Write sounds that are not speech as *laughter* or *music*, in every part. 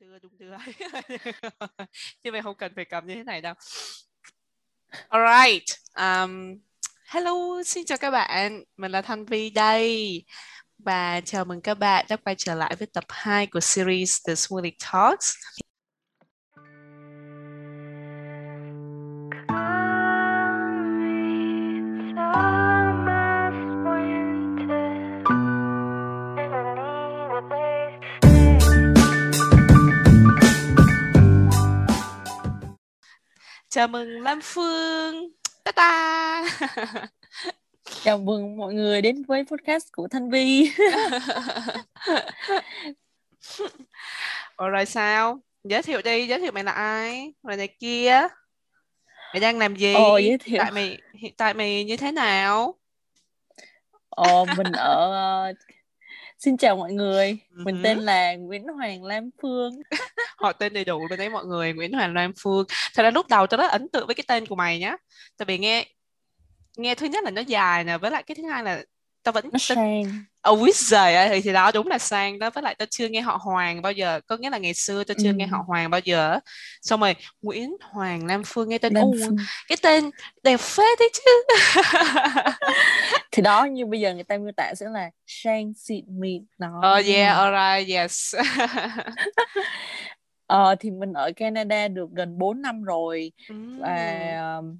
đưa đung đưa chứ mày không cần phải cầm như thế này đâu. Alright um, hello xin chào các bạn. Mình là Thanh Vi đây. Và chào mừng các bạn đã quay trở lại với tập 2 của series The Smoothie Talks. Chào mừng Lam Phương. Ta ta. Chào mừng mọi người đến với podcast của Thanh Vi. *laughs* Rồi sao? Giới thiệu đi, giới thiệu mày là ai? Rồi này kia. Mày đang làm gì? Ồ, giới thiệu. Tại mày hiện tại mày như thế nào? Ồ, mình ở Xin chào mọi người, mình Ừ. tên là Nguyễn Hoàng Lam Phương. *laughs* Họ tên đầy đủ bên đấy mọi người, Nguyễn Hoàng Lam Phương. Thật ra lúc đầu tao rất ấn tượng với cái tên của mày nhá. Tại vì nghe nghe thứ nhất là nó dài nè, với lại cái thứ hai là tao vẫn Nó tao sang. Ôi giời ơi thì, đó đúng là sang đó. Với lại tao chưa nghe họ Hoàng bao giờ. Có nghĩa là ngày xưa tao chưa Ừ. nghe họ Hoàng bao giờ xong rồi Nguyễn Hoàng Lam Phương nghe tên Lam ô Phương. cái tên đẹp phết đấy chứ. *laughs* Thì đó như bây giờ người ta miêu tả sẽ là sang xịn mịn đó. oh yeah alright yes. *laughs* Ờ, thì mình ở Canada được gần 4 năm rồi. Và Ừm, um,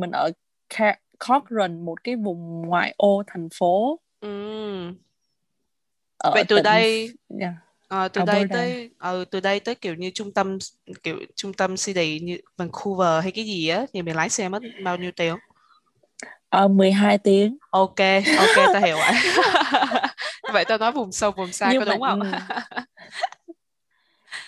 mình ở Ca- Cochrane, một cái vùng ngoại ô thành phố ừm. ở vậy từ tỉnh đây yeah, ờ, từ đây Alberta. tới ờ, từ đây tới kiểu như trung tâm kiểu trung tâm city như Vancouver hay cái gì á thì mình lái xe mất bao nhiêu tiếng Ờ, 12 tiếng. ok ok tao hiểu rồi *laughs* vậy tao nói vùng sâu vùng xa Nhưng có mà đúng không ừ,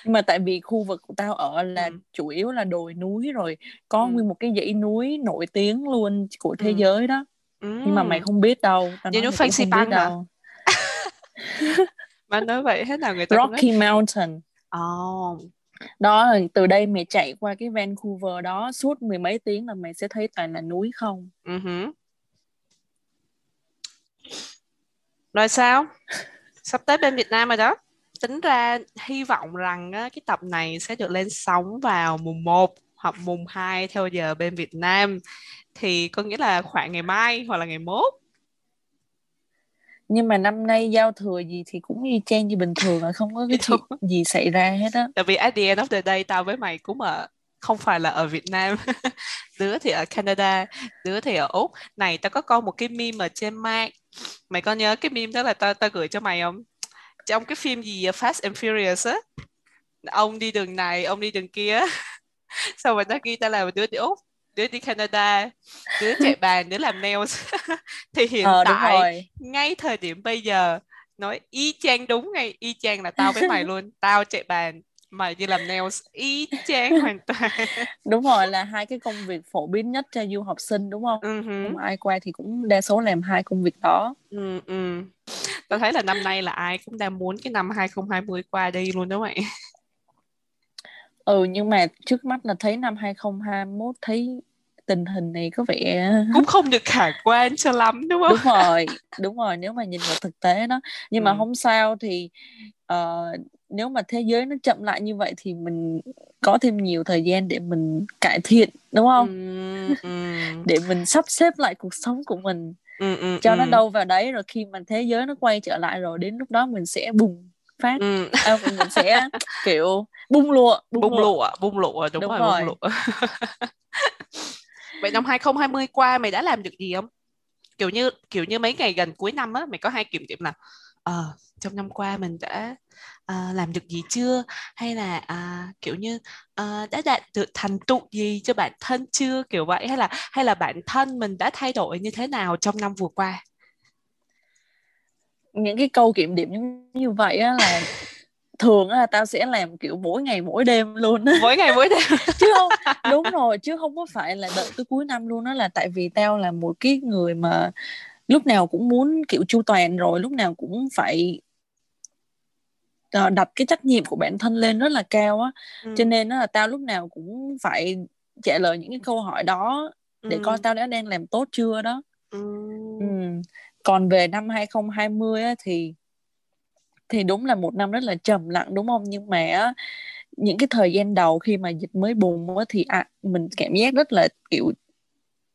nhưng mà tại vì khu vực của tao ở là ừ. chủ yếu là đồi núi rồi có ừ. nguyên một cái dãy núi nổi tiếng luôn của thế ừ. giới đó. Nhưng mà mày ừ không biết đâu Dãy núi Fancy hả đâu. *laughs* Mà nói vậy thế nào người ta cũng nói Rocky Mountain. Oh đó từ đây mày chạy qua cái Vancouver đó suốt mười mấy tiếng là mày sẽ thấy toàn là núi không. Ừ hứ. rồi sao? *laughs* Sắp tới bên Việt Nam rồi đó tính ra hy vọng rằng á, cái tập này sẽ được lên sóng vào mùng 1 hoặc mùng 2 theo giờ bên Việt Nam. Thì có nghĩa là khoảng ngày mai hoặc là ngày mốt. Nhưng mà năm nay giao thừa gì thì cũng y chang như bình thường là không có cái *laughs* chuyện gì xảy ra hết á. Tại vì at the end of the day tao với mày cũng ở không phải là ở Việt Nam. *laughs* Đứa thì ở Canada đứa thì ở Úc. Này tao có coi một cái meme ở trên mạng. Mày có nhớ cái meme đó là tao tao gửi cho mày không trong cái phim gì Fast and Furious á. Ông đi đường này ông đi đường kia. *laughs* Xong rồi nó ghi ta là đứa đi Úc đứa đi Canada đứa chạy *laughs* bàn đứa làm nails. *laughs* Thì hiện ờ tại ngay thời điểm bây giờ nói y chang đúng ngay y chang là tao với mày luôn. Tao chạy bàn mày đi làm nails. Y chang hoàn toàn. Đúng rồi là hai cái công việc phổ biến nhất cho du học sinh đúng không? Không ai qua thì cũng đa số làm hai công việc đó. Ừ ừ tao thấy là năm nay là ai cũng đang muốn cái năm 2020 qua đi luôn đó mày. Ừ nhưng mà trước mắt là thấy năm 2021 thấy tình hình này có vẻ cũng không được khả quan cho lắm đúng không? Đúng rồi đúng rồi nếu mà nhìn vào thực tế đó. Nhưng mà ừ. không sao thì ờ, nếu mà thế giới nó chậm lại như vậy thì mình có thêm nhiều thời gian để mình cải thiện đúng ừ không ừ. Để mình sắp xếp lại cuộc sống của mình ừ ừ cho nó ừ. đâu vào đấy rồi khi mà thế giới nó quay trở lại rồi đến lúc đó mình sẽ bùng phát. Ừ. À, mình sẽ *laughs* kiểu bung lụa bung bung lụa. lụa bung lụa đúng đúng rồi bung rồi. lụa. *laughs* Vậy năm 2020 qua mày đã làm được gì không? Kiểu như kiểu như mấy ngày gần cuối năm á mày có hay kiểm điểm là ờ trong năm qua mình đã à, làm được gì chưa? Hay là à, kiểu như à, đã đạt được thành tựu gì cho bản thân chưa? Kiểu vậy hay là hay là bản thân mình đã thay đổi như thế nào trong năm vừa qua? Những cái câu kiểm điểm như, vậy á là *laughs* thường là tao sẽ làm kiểu mỗi ngày mỗi đêm luôn mỗi ngày mỗi đêm. *laughs* Chứ không đúng rồi chứ không có phải là đợi tới cuối năm luôn đó là tại vì tao là một cái người mà lúc nào cũng muốn kiểu chu toàn rồi lúc nào cũng phải đặt cái trách nhiệm của bản thân lên rất là cao á cho ừ. nên đó là tao lúc nào cũng phải trả lời những cái câu hỏi đó để coi Ừ. tao đã đang làm tốt chưa đó Ừ. ừ. còn về năm 2020 á, thì thì đúng là một năm rất là trầm lặng đúng không nhưng mà á, những cái thời gian đầu khi mà dịch mới bùng á thì à, mình cảm giác rất là kiểu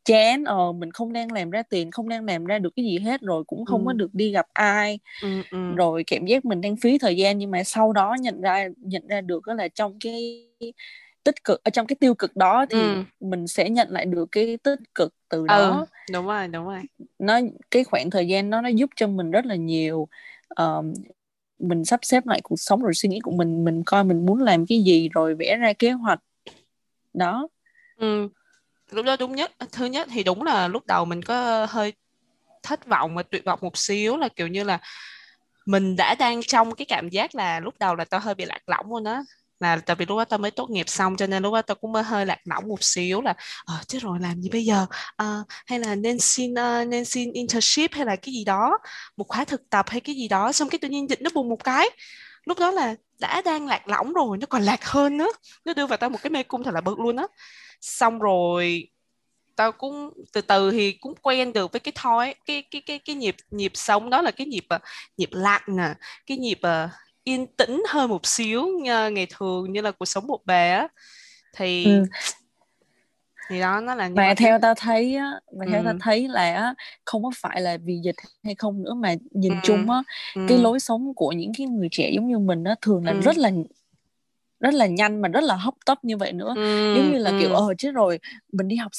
chán ờ mình không đang làm ra tiền không đang làm ra được cái gì hết rồi cũng không ừ. có được đi gặp ai ừ, ừ. rồi cảm giác mình đang phí thời gian nhưng mà sau đó nhận ra nhận ra được đó là trong cái tích cực ở trong cái tiêu cực đó thì ừ. mình sẽ nhận lại được cái tích cực từ ừ, đó ừ, đúng rồi đúng rồi nó cái khoảng thời gian đó nó giúp cho mình rất là nhiều um, mình sắp xếp lại cuộc sống rồi suy nghĩ của mình mình coi mình muốn làm cái gì rồi vẽ ra kế hoạch đó ừ lúc đó đúng nhất thứ nhất thì đúng là lúc đầu mình có hơi thất vọng và tuyệt vọng một xíu là kiểu như là mình đã đang trong cái cảm giác là lúc đầu là tao hơi bị lạc lõng luôn đó là tại vì lúc đó tao mới tốt nghiệp xong cho nên lúc đó tao cũng mới hơi lạc lõng một xíu là ờ chứ rồi làm gì bây giờ? À, hay là nên xin uh, nên xin internship hay là cái gì đó? Một khóa thực tập hay cái gì đó? Xong cái tự nhiên dịch nó bùng một cái lúc đó là đã đang lạc lõng rồi nó còn lạc hơn nữa. Nó đưa vào tao một cái mê cung thật là bực luôn á. Xong rồi tao cũng từ từ thì cũng quen được với cái thói cái cái cái cái nhịp nhịp sống đó là cái nhịp ờ, nhịp lặng nè cái nhịp uh, yên tĩnh hơn một xíu ờ, ngày thường như là cuộc sống một bề á. Thì ừ thì đó nó là mà theo tao thấy á mà theo ừ. tao thấy là không có phải là vì dịch hay không nữa mà nhìn ừ. chung á ừ. cái lối sống của những cái người trẻ giống như mình á thường là ừ. rất là rất là nhanh mà rất là hấp tấp như vậy nữa ừ. giống như là ừ. kiểu ờ chứ rồi mình đi học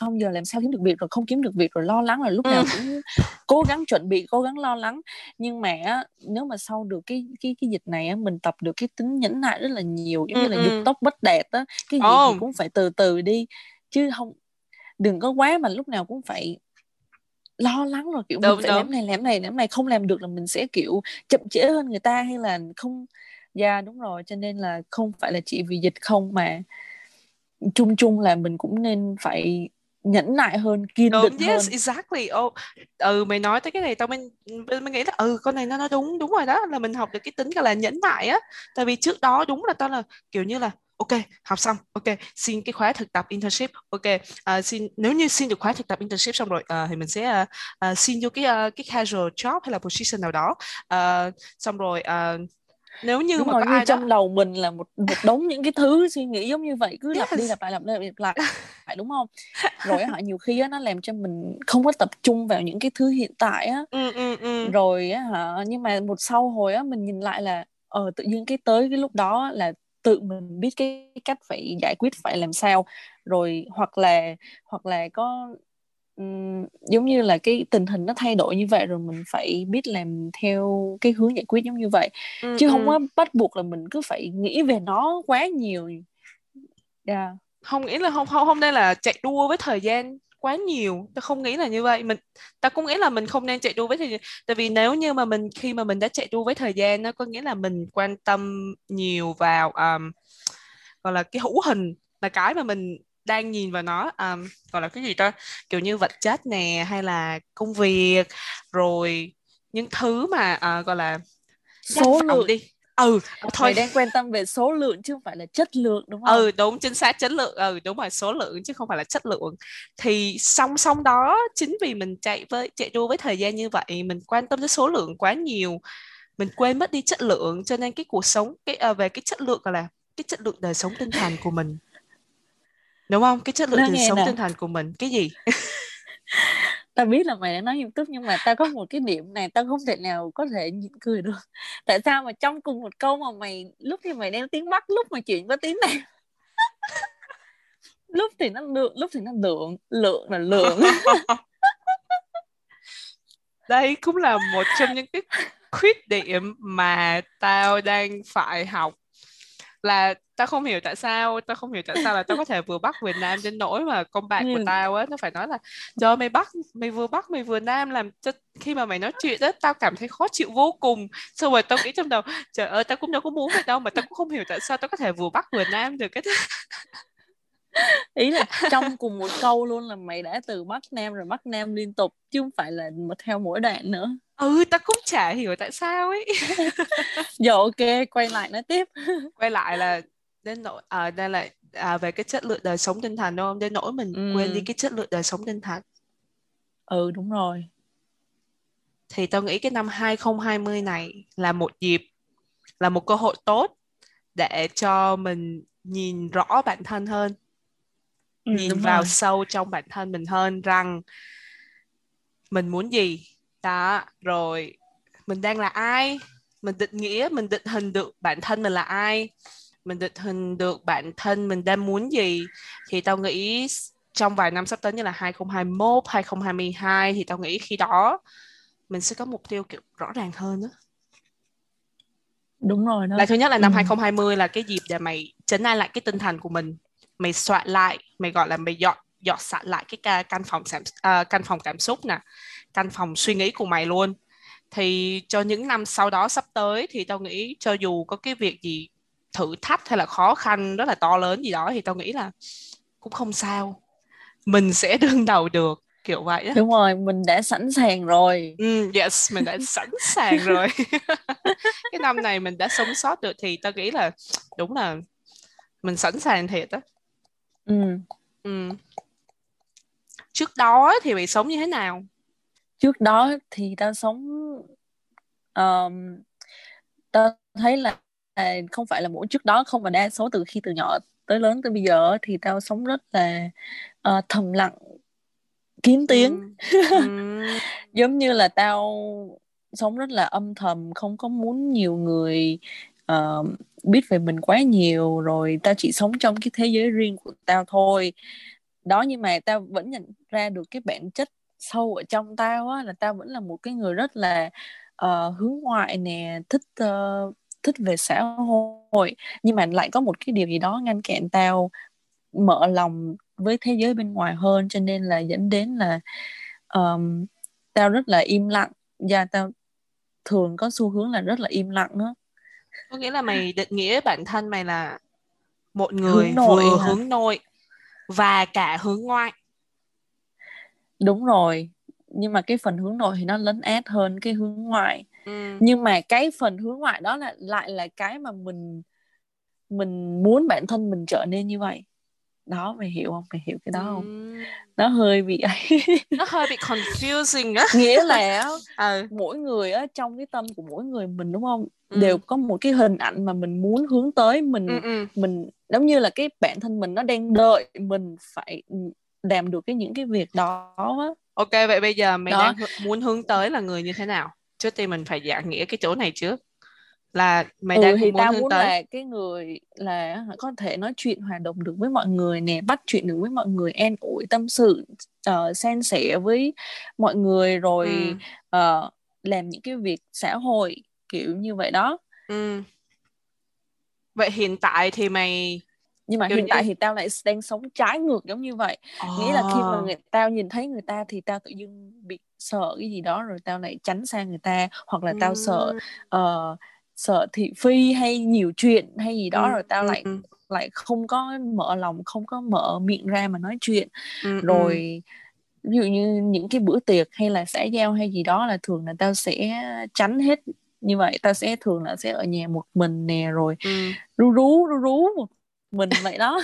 xong giờ làm sao kiếm được việc rồi không kiếm được việc rồi lo lắng là lúc nào ừ. cũng cố gắng chuẩn bị cố gắng lo lắng nhưng mà nếu mà sau được cái cái cái dịch này á mình tập được cái tính nhẫn nại rất là nhiều giống như là dục tốc bất đạt á cái gì thì cũng phải từ từ đi chứ không đừng có quá mà lúc nào cũng phải lo lắng rồi kiểu đúng, mình phải đúng. làm này làm này làm này không làm được là mình sẽ kiểu chậm trễ hơn người ta hay là không dạ yeah, đúng rồi cho nên là không phải là chỉ vì dịch không mà chung chung là mình cũng nên phải nhẫn nại hơn kiên đúng, định yes, hơn. exactly. Oh, ừ mày nói tới cái này tao mới mới nghĩ là ừ con này nó nó đúng đúng rồi đó là mình học được cái tính gọi là nhẫn nại á. Tại vì trước đó đúng là tao là kiểu như là ok học xong. Ok xin cái khóa thực tập internship. Ok uh, xin nếu như xin được khóa thực tập internship xong rồi uh, thì mình sẽ uh, uh, xin vô cái uh, cái casual job hay là position nào đó. Uh, xong rồi uh, nếu như Đúng mà rồi, có như ai trong đó đầu mình là một một đống những cái thứ suy nghĩ giống như vậy cứ lặp đi lặp lại lặp đi lặp lại phải đúng không? *laughs* Rồi họ nhiều khi á nó làm cho mình không có tập trung vào những cái thứ hiện tại á. Ừ, ừ, ừ. rồi á hả nhưng mà một sau hồi á mình nhìn lại là ờ tự nhiên cái tới cái lúc đó là tự mình biết cái cách phải giải quyết phải làm sao rồi hoặc là hoặc là có um, giống như là cái tình hình nó thay đổi như vậy rồi mình phải biết làm theo cái hướng giải quyết giống như vậy ừ, chứ ừ. không có bắt buộc là mình cứ phải nghĩ về nó quá nhiều yeah. Dạ. không nghĩ là không không không nên là chạy đua với thời gian quá nhiều. Ta không nghĩ là như vậy. Mình ta cũng nghĩ là mình không nên chạy đua với thời gian. Tại vì nếu như mà mình khi mà mình đã chạy đua với thời gian nó có nghĩa là mình quan tâm nhiều vào um, gọi là cái hữu hình là cái mà mình đang nhìn vào nó um, gọi là cái gì ta? Kiểu như vật chất nè hay là công việc rồi những thứ mà uh, gọi là số lượng. đi ừ thôi. Mày đang quan tâm về số lượng chứ không phải là chất lượng đúng không? ừ đúng chính xác chất lượng. Ừ đúng rồi số lượng chứ không phải là chất lượng. Thì song song đó chính vì mình chạy với chạy đua với thời gian như vậy mình quan tâm tới số lượng quá nhiều mình quên mất đi chất lượng cho nên cái cuộc sống cái uh, về cái chất lượng gọi là cái chất lượng đời sống tinh thần của mình. Đúng không? Cái chất lượng đời sống nè. tinh thần của mình cái gì *laughs* tao biết là mày đang nói nghiêm túc nhưng mà tao có một cái điểm này tao không thể nào có thể nhịn cười được. *laughs* Tại sao mà trong cùng một câu mà mày, lúc thì mày đang tiếng bắc, lúc mà chuyện có tiếng này *laughs* lúc thì nó lượng lúc thì nó lượng lượng là lượng. *laughs* Đây cũng là một trong những cái khuyết điểm mà tao đang phải học. Là tao không hiểu tại sao tao không hiểu tại sao là tao có thể vừa bắt vừa nam đến nỗi mà con bạn của ừ. tao á nó phải nói là cho mày bắt mày vừa bắt mày vừa nam làm cho khi mà mày nói chuyện á tao cảm thấy khó chịu vô cùng. Xong rồi tao nghĩ trong đầu trời ơi tao cũng đâu có muốn vậy đâu mà tao cũng không hiểu tại sao tao có thể vừa bắt vừa nam được cái *laughs* ý là trong *laughs* cùng một câu luôn là mày đã từ bắc nam rồi bắc nam liên tục chứ không phải là một theo mỗi đoạn nữa. Ừ tao cũng chả hiểu tại sao ấy. *laughs* Giờ ok quay lại nói tiếp. Quay lại là đến nỗi à, đây là à, về cái chất lượng đời sống tinh thần đúng không? Đến nỗi mình ừ. quên đi cái chất lượng đời sống tinh thần. Ừ đúng rồi. Thì tao nghĩ cái năm 2020 này là một dịp là một cơ hội tốt để cho mình nhìn rõ bản thân hơn ừ, nhìn vào rồi. sâu trong bản thân mình hơn rằng mình muốn gì. Đó rồi mình đang là ai? Mình định nghĩa mình định hình được bản thân mình là ai mình định hình được bản thân mình đang muốn gì thì tao nghĩ trong vài năm sắp tới như là 2021, 2022 thì tao nghĩ khi đó mình sẽ có mục tiêu kiểu rõ ràng hơn đó. Đúng rồi đó. Là thứ nhất là năm ừ. 2020 là cái dịp để mày chấn an lại cái tinh thần của mình. Mày soạn lại, mày gọi là mày dọn dọn sạch lại cái căn phòng uh, căn phòng cảm xúc nè, căn phòng suy nghĩ của mày luôn. Thì cho những năm sau đó sắp tới thì tao nghĩ cho dù có cái việc gì thử thách hay là khó khăn rất là to lớn gì đó thì tao nghĩ là cũng không sao. Mình sẽ *laughs* đương đầu được kiểu vậy đúng rồi mình đã sẵn sàng rồi. Mm, yes mình đã sẵn sàng rồi. *laughs* Cái năm này mình đã sống sót được thì tao nghĩ là đúng là mình sẵn sàng thiệt á. Ừ. ừ. trước đó thì mày sống như thế nào? Trước đó thì tao sống um, tao thấy là không phải là mỗi trước đó không mà đa số từ khi từ nhỏ tới lớn tới bây giờ thì tao sống rất là uh, thầm lặng kín tiếng. Ừ. *laughs* giống như là tao sống rất là âm thầm không có muốn nhiều người uh, biết về mình quá nhiều rồi tao chỉ sống trong cái thế giới riêng của tao thôi. Đó nhưng mà tao vẫn nhận ra được cái bản chất sâu ở trong tao á là tao vẫn là một cái người rất là uh, hướng ngoại nè thích uh, thích về xã hội nhưng mà lại có một cái điều gì đó ngăn cản tao mở lòng với thế giới bên ngoài hơn cho nên là dẫn đến là um, tao rất là im lặng. Và tao thường có xu hướng là rất là im lặng đó có nghĩa là mày định nghĩa bản thân mày là một người hướng nội vừa hả? hướng nội và cả hướng ngoại. Đúng rồi nhưng mà cái phần hướng nội thì nó lấn át hơn cái hướng ngoại ừ. nhưng mà cái phần hướng ngoại đó là lại là cái mà mình mình muốn bản thân mình trở nên như vậy đó mày hiểu không mày hiểu cái đó không ừ. nó hơi bị nó hơi bị confusing á *laughs* nghĩa là ừ. mỗi người á trong cái tâm của mỗi người mình đúng không ừ. đều có một cái hình ảnh mà mình muốn hướng tới mình ừ, ừ. mình giống như là cái bản thân mình nó đang đợi mình phải làm được cái những cái việc đó á ok vậy bây giờ mày đó. đang muốn hướng tới là người như thế nào trước tiên mình phải dạng nghĩa cái chỗ này trước là mày ừ, đang thì muốn tao muốn tới. là cái người là có thể nói chuyện hòa đồng được với mọi người nè bắt chuyện được với mọi người an ủi tâm sự uh, san sẻ với mọi người rồi ừ. uh, làm những cái việc xã hội kiểu như vậy đó ừ. vậy hiện tại thì mày nhưng mà Kiểu hiện như... tại thì tao lại đang sống trái ngược giống như vậy oh. nghĩa là khi mà người tao nhìn thấy người ta thì tao tự dưng bị sợ cái gì đó rồi tao lại tránh sang người ta hoặc là tao ừ. sợ uh, sợ thị phi hay nhiều chuyện hay gì đó ừ. rồi tao ừ. lại lại không có mở lòng không có mở miệng ra mà nói chuyện ừ. rồi ví dụ như những cái bữa tiệc hay là xã giao hay gì đó là thường là tao sẽ tránh hết như vậy tao sẽ thường là sẽ ở nhà một mình nè rồi ừ. rú rú rú rú một mình vậy đó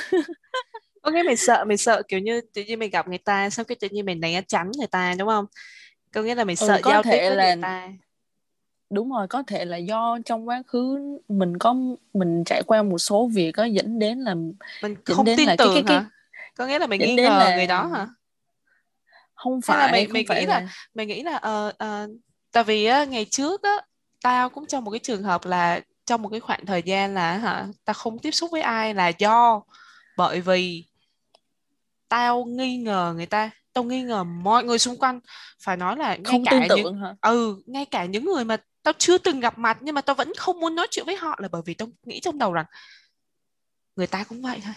có nghĩa mày sợ mày sợ kiểu như tự nhiên mày gặp người ta xong cái tự nhiên mày né tránh người ta đúng không có nghĩa là mày ừ, sợ ừ, giao tiếp với là... người ta. Đúng rồi có thể là do trong quá khứ mình có mình trải qua một số việc có dẫn đến là mình không đến tin là tưởng cái, cái, hả? có nghĩa là mình nghi ngờ là... người đó hả? Không phải là mày không mày phải nghĩ là... là mày nghĩ là uh, uh, tại vì á, ngày trước á tao cũng trong một cái trường hợp là trong một cái khoảng thời gian là hả tao không tiếp xúc với ai là do bởi vì tao nghi ngờ người ta tao nghi ngờ mọi người xung quanh phải nói là ngay không cả tin tưởng những hả? ừ ngay cả những người mà tao chưa từng gặp mặt nhưng mà tao vẫn không muốn nói chuyện với họ là bởi vì tao nghĩ trong đầu rằng người ta cũng vậy thôi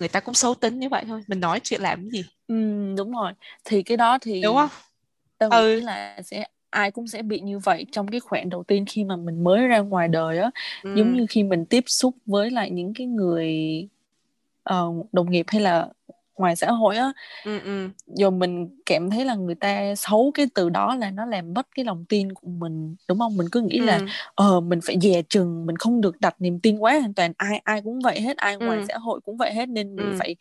người ta cũng xấu tính như vậy thôi mình nói chuyện làm cái gì ừ, đúng rồi thì cái đó thì đúng không tao ừ. nghĩ là sẽ ai cũng sẽ bị như vậy trong cái khoảng đầu tiên khi mà mình mới ra ngoài đời á ừ. giống như khi mình tiếp xúc với lại những cái người uh, đồng nghiệp hay là ngoài xã hội á ừ, ừ. mình cảm thấy là người ta xấu cái từ đó là nó làm mất cái lòng tin của mình đúng không mình cứ nghĩ ừ. là ờ mình phải dè chừng mình không được đặt niềm tin quá hoàn toàn ai ai cũng vậy hết ai ngoài ừ. xã hội cũng vậy hết nên mình ừ. phải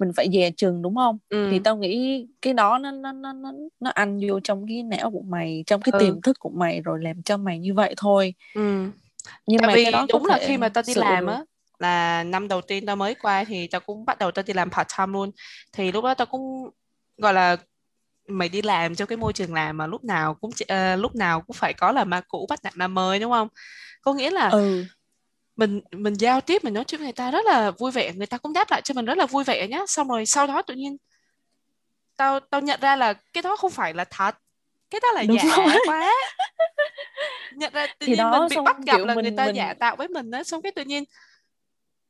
mình phải dè chừng đúng không ừ. thì tao nghĩ cái đó nó nó nó nó nó ăn vô trong cái não của mày trong cái ừ. tiềm thức của mày rồi làm cho mày như vậy thôi ừ nhưng tại mà vì cái đó đúng là thể khi mà tao đi làm á là năm đầu tiên tao mới qua thì tao cũng bắt đầu tao đi làm part time luôn. Thì lúc đó tao cũng gọi là mày đi làm trong cái môi trường làm mà lúc nào cũng ờ, lúc nào cũng phải có là ma cũ bắt nạt ma mới đúng không? Có nghĩa là ừ. mình mình giao tiếp mình nói chuyện với người ta rất là vui vẻ người ta cũng đáp lại cho mình rất là vui vẻ nhá. Xong rồi sau đó tự nhiên tao tao nhận ra là cái đó không phải là thật. Cái đó là đúng giả rồi. quá. Nhận ra tự thì nhiên mình đó bị xong bắt gặp kiểu là người mình ta mình giả tạo với mình á. Xong cái tự nhiên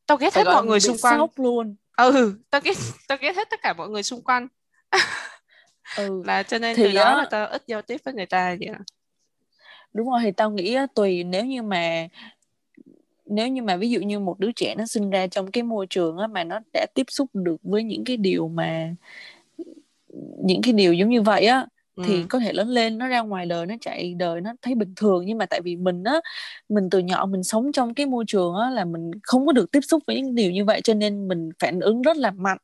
tao ghét phải hết mọi người xung quanh. sốc luôn. Ừ tao ghét tao ghét hết tất cả mọi người xung quanh. Ừ. *laughs* Là cho nên từ thì đó là tao ít giao tiếp với người ta vậy đó. đúng rồi thì tao nghĩ tùy nếu như mà nếu như mà ví dụ như một đứa trẻ nó sinh ra trong cái môi trường á mà nó đã tiếp xúc được với những cái điều mà những cái điều giống như vậy á thì có thể lớn lên nó ra ngoài đời nó chạy đời nó thấy bình thường. Nhưng mà tại vì mình á mình từ nhỏ mình sống trong cái môi trường á là mình không có được tiếp xúc với những điều như vậy cho nên mình phản ứng rất là mạnh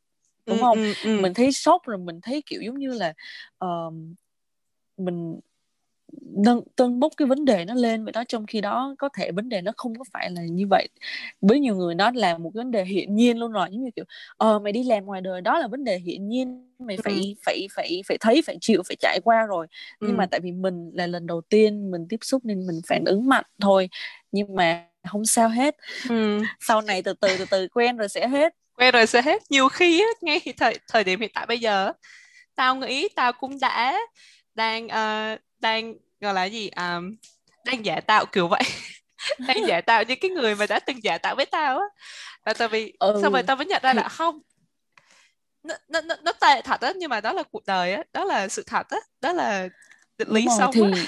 đúng ừ không? ừ ừ mình thấy sốc rồi mình thấy kiểu giống như là ờ, mình nâng tâng bốc cái vấn đề nó lên vậy đó trong khi đó có thể vấn đề nó không có phải là như vậy. Với nhiều người nó là một cái vấn đề hiển nhiên luôn rồi giống như kiểu ờ mày đi làm ngoài đời đó là vấn đề hiển nhiên mày ừ. phải phải phải phải thấy phải chịu phải trải qua rồi. Nhưng mà ừ. tại vì mình là lần đầu tiên mình tiếp xúc nên mình phản ứng mạnh thôi nhưng mà không sao hết. Ừ. Sau này từ từ từ từ quen rồi sẽ hết. Quen rồi sẽ hết nhiều khi á ngay thời thời điểm hiện tại bây giờ tao nghĩ tao cũng đã đang ờ, đang gọi là gì à, đang giả tạo kiểu vậy. *laughs* Đang giả tạo như cái người mà đã từng giả tạo với tao á. Là tại vì xong rồi ừ tao mới nhận ra là không. Nó nó nó, nó tệ thật á nhưng mà đó là cuộc đời á đó là sự thật á đó là định lý á thì *laughs*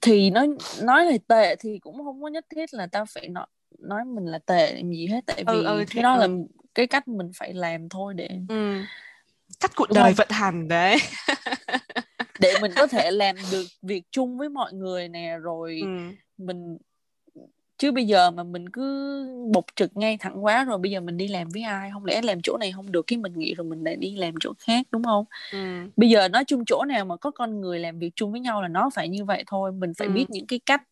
thì nói nói là tệ thì cũng không có nhất thiết là tao phải nói nói mình là tệ làm gì hết tại ừ ừ vì thì cái đó là ừ cái cách mình phải làm thôi để ừ. Cách cuộc đúng đời không vận hành đấy *laughs* để mình có thể làm được việc chung với mọi người nè ừ. rồi mình chứ bây giờ mà mình cứ bộc trực ngay thẳng quá rồi bây giờ mình đi làm với ai? Không lẽ làm chỗ này không được cái mình nghĩ rồi mình lại đi làm chỗ khác đúng không? Ừ. Bây giờ nói chung chỗ nào mà có con người làm việc chung với nhau là nó phải như vậy thôi. Mình phải ừ. biết những cái cách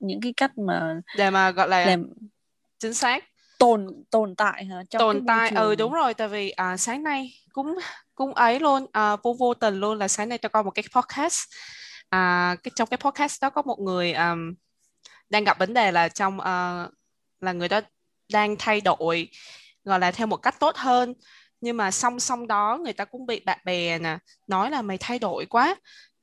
những cái cách mà để mà gọi là làm chính xác tồn tồn tại hả? Trong tồn tại ừ đúng trường rồi tại vì à, sáng nay cũng cũng ấy luôn à, vô vô tình luôn là sáng nay tao coi một cái podcast. À, cái trong cái podcast đó có một người um, đang gặp vấn đề là trong ờ, là người đó đang thay đổi gọi là theo một cách tốt hơn. Nhưng mà song song đó người ta cũng bị bạn bè nè nói là mày thay đổi quá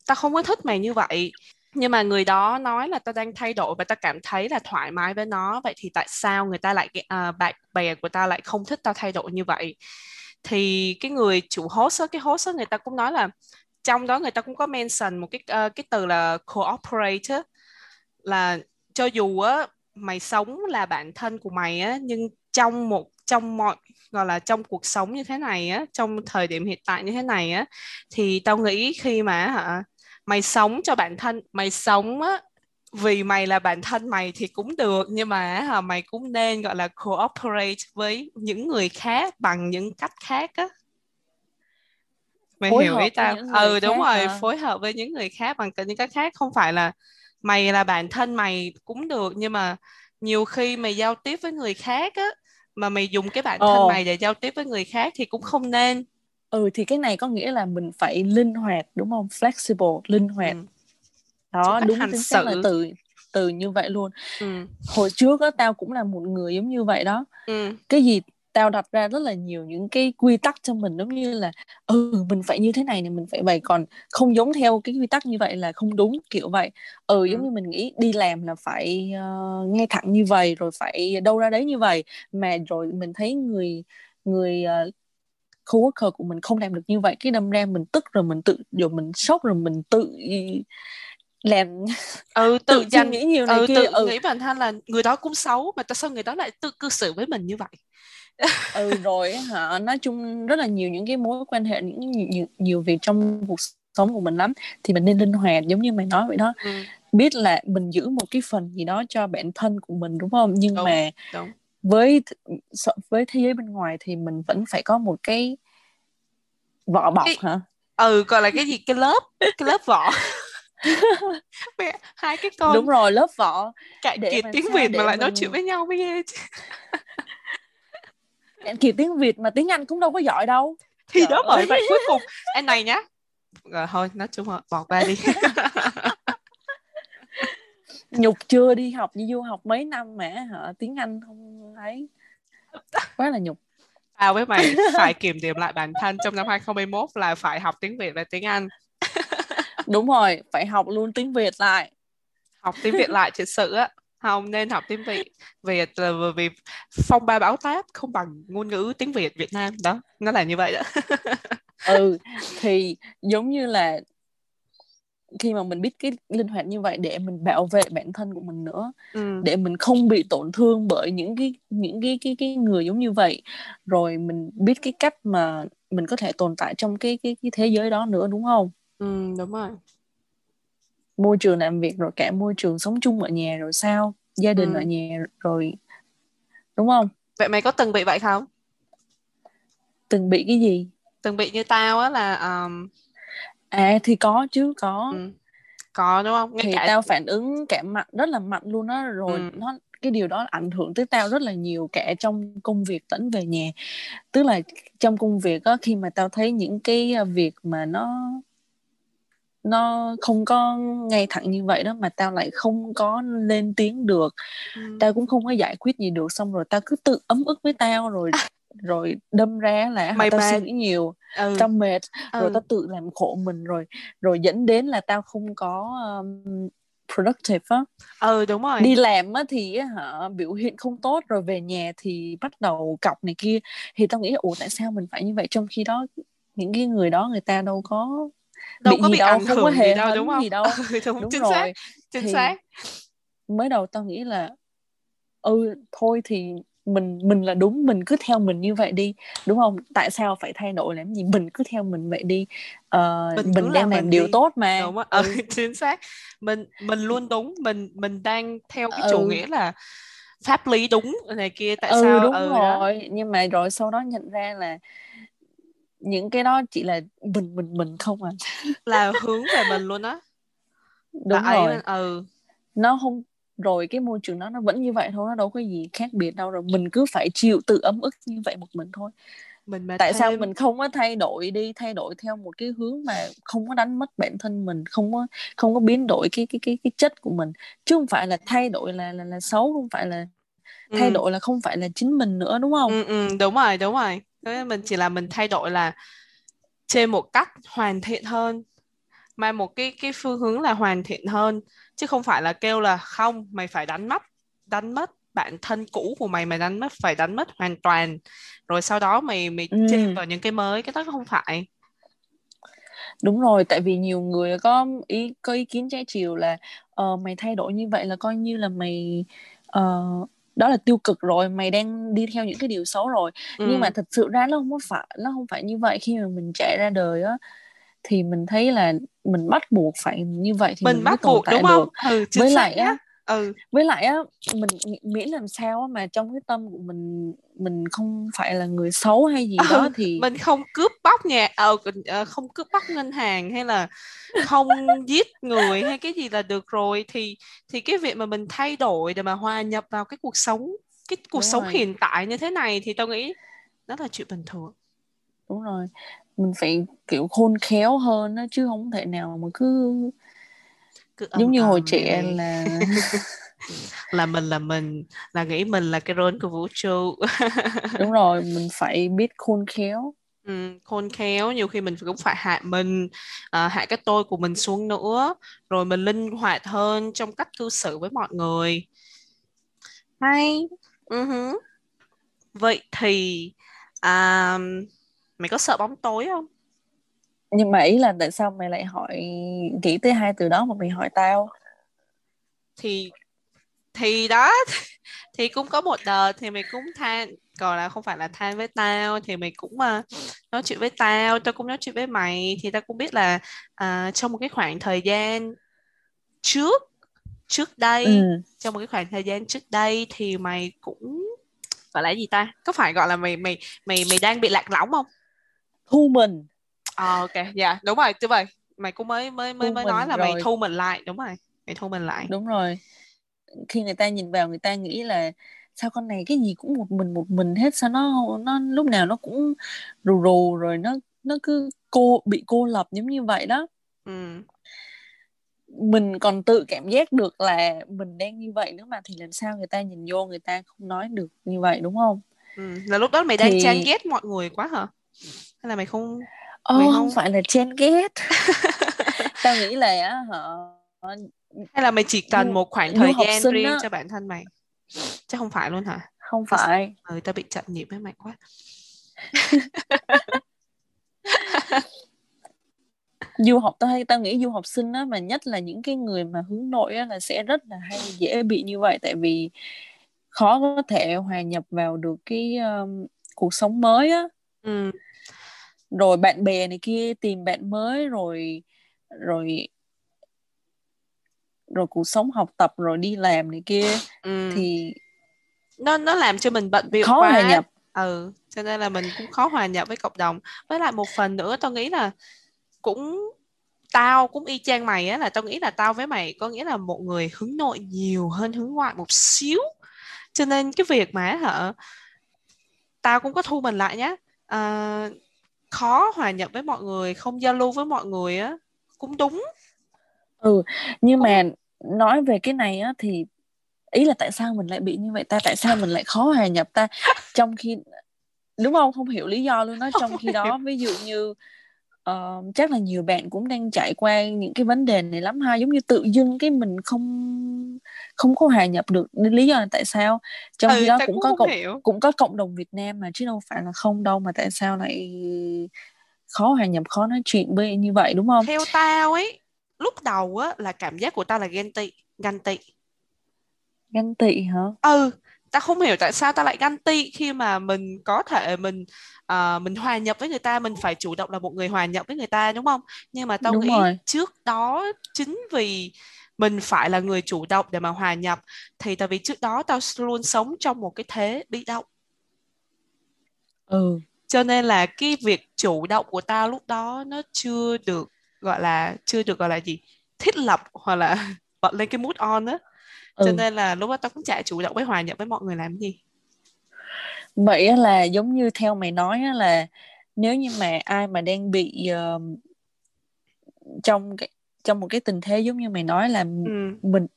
tao không có thích mày như vậy nhưng mà người đó nói là tao đang thay đổi và tao cảm thấy là thoải mái với nó vậy thì tại sao người ta lại uh, bạn bè của tao lại không thích tao thay đổi như vậy? Thì cái người chủ host đó, cái host đó, người ta cũng nói là trong đó người ta cũng có mention một cái uh, cái từ là cooperate là cho dù á mày sống là bạn thân của mày á nhưng trong một trong mọi gọi là trong cuộc sống như thế này á trong thời điểm hiện tại như thế này á thì tao nghĩ khi mà hả mày sống cho bản thân. Mày sống á vì mày là bản thân mày thì cũng được nhưng mà mày cũng nên gọi là cooperate với những người khác bằng những cách khác á. Mày phối hiểu ý tao? ừ đúng rồi hả? phối hợp với những người khác bằng những cách khác. Không phải là mày là bản thân mày cũng được nhưng mà nhiều khi mày giao tiếp với người khác á mà mày dùng cái bản thân ồ. mày để giao tiếp với người khác thì cũng không nên ừ thì cái này có nghĩa là mình phải linh hoạt đúng không flexible linh hoạt ừ. đó đúng chính xác là từ từ như vậy luôn ừ. hồi trước á tao cũng là một người giống như vậy đó Ừ. cái gì tao đặt ra rất là nhiều những cái quy tắc cho mình giống như là ừ mình phải như thế này này mình phải vậy còn không giống theo cái quy tắc như vậy là không đúng kiểu vậy ừ giống Ừ. như mình nghĩ đi làm là phải uh, nghe thẳng như vậy rồi phải đâu ra đấy như vậy mà rồi mình thấy người người uh, coworker của mình không làm được như vậy cái đâm ra mình tức rồi mình tự rồi mình sốc rồi mình tự làm *laughs* ừ tự tự dành nghĩ nhiều này ừ kia tự ừ. nghĩ bản thân là người đó cũng xấu mà tại sao người đó lại tự cư xử với mình như vậy? *laughs* Ừ rồi hả? Nói chung rất là nhiều những cái mối quan hệ những nhiều, nhiều, nhiều việc trong cuộc sống của mình lắm thì mình nên linh hoạt giống như mày nói vậy đó. Ừ. biết là mình giữ một cái phần gì đó cho bản thân của mình đúng không? Nhưng đúng mà đúng với với thế giới bên ngoài thì mình vẫn phải có một cái vỏ bọc cái hả? Ừ gọi là cái gì? Cái lớp cái lớp vỏ. *laughs* Mẹ, hai cái con đúng rồi lớp vỏ. Cạn kiệt tiếng sao Việt để mà lại nói mình- chuyện với nhau mới ghê chứ. *laughs* kiểu tiếng Việt mà tiếng Anh cũng đâu có giỏi đâu. Thì Trời đó bởi vậy cuối cùng. Anh này nhá. Rồi thôi nói chung là bỏ qua đi *laughs* nhục chưa đi học đi du học mấy năm mà hả? Tiếng Anh không thấy quá là nhục. Tao với mày *laughs* phải kiểm điểm lại bản thân trong năm 2021 là phải học tiếng Việt và tiếng Anh. *laughs* Đúng rồi phải học luôn tiếng Việt lại. Học tiếng Việt lại thật sự á. Không nên học tiếng Việt Việt là bởi vì phong ba bão táp không bằng ngôn ngữ tiếng Việt Việt Nam. Đó nó là như vậy đó. *laughs* Ừ thì giống như là khi mà mình biết cái linh hoạt như vậy để mình bảo vệ bản thân của mình nữa ừ. để mình không bị tổn thương bởi những cái những cái cái cái người giống như vậy. Rồi mình biết cái cách mà mình có thể tồn tại trong cái cái cái thế giới đó nữa đúng không? Ừ đúng rồi. Môi trường làm việc rồi cả môi trường sống chung ở nhà rồi sao? Gia đình Ừ. ở nhà rồi đúng không? Vậy mày có từng bị vậy không? Từng bị cái gì? Từng bị như tao á là um, à thì có chứ có ừ. có đúng không ngay thì cả tao phản ứng cả mạnh rất là mạnh luôn á rồi Ừ. nó cái điều đó ảnh hưởng tới tao rất là nhiều cả trong công việc lẫn về nhà tức là trong công việc á khi mà tao thấy những cái uh, việc mà nó nó không có ngay thẳng như vậy đó mà tao lại không có lên tiếng được ừ. tao cũng không có giải quyết gì được xong rồi tao cứ tự ấm ức với tao rồi *laughs* rồi đâm ra là Mày tao mệt. suy nghĩ nhiều ừ. tao mệt rồi ừ. tao tự làm khổ mình rồi rồi dẫn đến là tao không có um, productive á. Ừ đúng rồi. Đi làm á thì hả biểu hiện không tốt rồi về nhà thì bắt đầu cọc này kia. Thì tao nghĩ ủa tại sao mình phải như vậy? Trong khi đó những cái người đó người ta đâu có đâu bị có bị đâu, ảnh không có hưởng hề gì đâu đúng không? gì đâu. *laughs* ừ, đúng, đúng chính rồi. xác chính thì xác. mới đầu tao nghĩ là ừ thôi thì mình mình là đúng mình cứ theo mình như vậy đi đúng không? Tại sao phải thay đổi làm gì? Mình cứ theo mình vậy đi. Ờ, Mình mình, làm đang làm mình điều đi. tốt mà. Đúng rồi. Ừ. ừ, *laughs* chính xác. Mình mình luôn đúng. Mình mình đang theo cái Ừ. chủ nghĩa là pháp lý đúng này kia. Tại ừ sao? đúng ừ, đó. rồi. Nhưng mà rồi sau đó nhận ra là những cái đó chỉ là mình mình mình không à. Là hướng về mình luôn á. Là đúng ấy rồi. là- ừ. Nó không rồi cái môi trường đó nó vẫn như vậy thôi nó đâu có gì khác biệt đâu rồi mình cứ phải chịu tự ấm ức như vậy một mình thôi. Mình mà tại sao thêm mình không có thay đổi đi thay đổi theo một cái hướng mà không có đánh mất bản thân mình không có không có biến đổi cái cái cái cái chất của mình? Chứ không phải là thay đổi là là là xấu không phải là thay ừ. đổi là không phải là chính mình nữa đúng không? Ừ, ừ, đúng rồi đúng rồi. Mình chỉ là mình thay đổi là trên một cách hoàn thiện hơn mang một cái cái phương hướng là hoàn thiện hơn chứ không phải là kêu là không mày phải đánh mất đánh mất bản thân cũ của mày mày đánh mất phải đánh mất hoàn toàn rồi sau đó mày mày Ừ. chêm vào những cái mới cái đó không phải đúng rồi tại vì nhiều người có ý có ý kiến trái chiều là ờ, mày thay đổi như vậy là coi như là mày ờ, đó là tiêu cực rồi mày đang đi theo những cái điều xấu rồi ừ. nhưng mà thật sự ra nó không có phải nó không phải như vậy khi mà mình chạy ra đời á thì mình thấy là mình bắt buộc phải như vậy thì mình, mình bắt buộc đúng không? được. Ừ với lại á ừ. với lại á mình miễn làm sao mà trong cái tâm của mình mình không phải là người xấu hay gì đó Ừ, thì mình không cướp bóc nhà ờ, ờ, không cướp bóc ngân hàng hay là không giết người hay cái gì là được rồi thì thì cái việc mà mình thay đổi để mà hòa nhập vào cái cuộc sống cái cuộc Đúng sống rồi. hiện tại như thế này thì tao nghĩ đó là chuyện bình thường. Đúng rồi mình phải kiểu khôn khéo hơn á chứ không thể nào mà cứ cứ giống ầm như hồi trẻ đi. là *laughs* là mình là mình là nghĩ mình là cái rốn của vũ trụ *laughs* đúng rồi mình phải biết khôn khéo Ừ, khôn khéo nhiều khi mình cũng phải hạ mình à, hạ cái tôi của mình xuống nữa rồi mình linh hoạt hơn trong cách cư xử với mọi người hay hứ. vậy thì à, mày có sợ bóng tối không? Nhưng mà ý là tại sao mày lại hỏi nghĩ tới hai từ đó mà mày hỏi tao? Thì thì đó *laughs* thì cũng có một đợt thì mày cũng than còn là không phải là than với tao thì mày cũng uh, nói chuyện với tao tao cũng nói chuyện với mày thì tao cũng biết là à, trong một cái khoảng thời gian trước trước đây ừ. trong một cái khoảng thời gian trước đây thì mày cũng gọi là gì ta? Có phải gọi là mày mày mày mày đang bị lạc lõng không thu mình. Ờ, ok dạ đúng rồi như vậy. Mày cũng mới mới mới thu mới nói là mày rồi. thu mình lại đúng rồi mày thu mình lại. Đúng rồi. Khi người ta nhìn vào người ta nghĩ là sao con này cái gì cũng một mình một mình hết sao nó nó lúc nào nó cũng rù rù rồi nó nó cứ cô bị cô lập giống như vậy đó. Ừ. Mình còn tự cảm giác được là mình đang như vậy nữa mà thì làm sao người ta nhìn vô người ta không nói được như vậy đúng không? Ừ là lúc đó mày đang Thì- chán ghét mọi người quá hả hay là mày không Ô, Mày không không- phải là chen ghét *laughs* tao nghĩ là á, họ hay là mày chỉ cần một khoảng thời gian riêng á. cho bản thân mày? Chứ không phải luôn hả? Không phải. Ừ tao bị chậm nhịp với mày quá. *laughs* Du học tao hay tao nghĩ du học sinh á mà nhất là những cái người mà hướng nội á là sẽ rất là hay dễ bị như vậy. Tại vì khó có thể hòa nhập vào được cái um, cuộc sống mới á ừ. Rồi bạn bè này kia tìm bạn mới rồi rồi rồi cuộc sống học tập rồi đi làm này kia ừ. thì nó nó làm cho mình bận bịu khó quá. hòa nhập. Ừ cho nên là mình cũng khó hòa nhập với cộng đồng. Với lại một phần nữa tao nghĩ là cũng tao cũng y chang mày á là tao nghĩ là tao với mày có nghĩa là một người hướng nội nhiều hơn hướng ngoại một xíu. Cho nên cái việc mà hả tao cũng có thu mình lại nhá à, khó hòa nhập với mọi người không giao lưu với mọi người á cũng đúng. Ừ nhưng mà nói về cái này á thì ý là tại sao mình lại bị như vậy ta? Tại sao mình lại khó hòa nhập ta? Trong khi đúng không? Không hiểu lý do luôn đó *laughs* trong khi đó ví dụ như ờ, chắc là nhiều bạn cũng đang trải qua những cái vấn đề này lắm ha. Giống như tự dưng cái mình không không có hòa nhập được. Nên lý do là tại sao? Trong ừ khi đó cũng cũng có cộng hiểu. cũng có cộng đồng Việt Nam mà chứ đâu phải là không đâu mà tại sao lại khó hòa nhập khó nói chuyện với như vậy đúng không? Theo tao ấy lúc đầu á là cảm giác của tao là ghen tị ganh tị. Ganh tị hả? Ừ tao không hiểu tại sao tao lại ganh tị khi mà mình có thể mình ờ, mình hòa nhập với người ta mình phải chủ động là một người hòa nhập với người ta đúng không? Nhưng mà tao Đúng nghĩ rồi. trước đó chính vì mình phải là người chủ động để mà hòa nhập thì tại vì trước đó tao luôn sống trong một cái thế bị động. Ừ. Cho nên là cái việc chủ động của tao lúc đó nó chưa được gọi là chưa được gọi là gì thiết lập hoặc là *laughs* bật lên cái mood on á cho ừ nên là lúc đó tao cũng chả chủ động với hòa nhập với mọi người làm gì. Vậy là giống như theo mày nói là nếu như mà ai mà đang bị ờ, trong cái trong một cái tình thế giống như mày nói là ừ. mình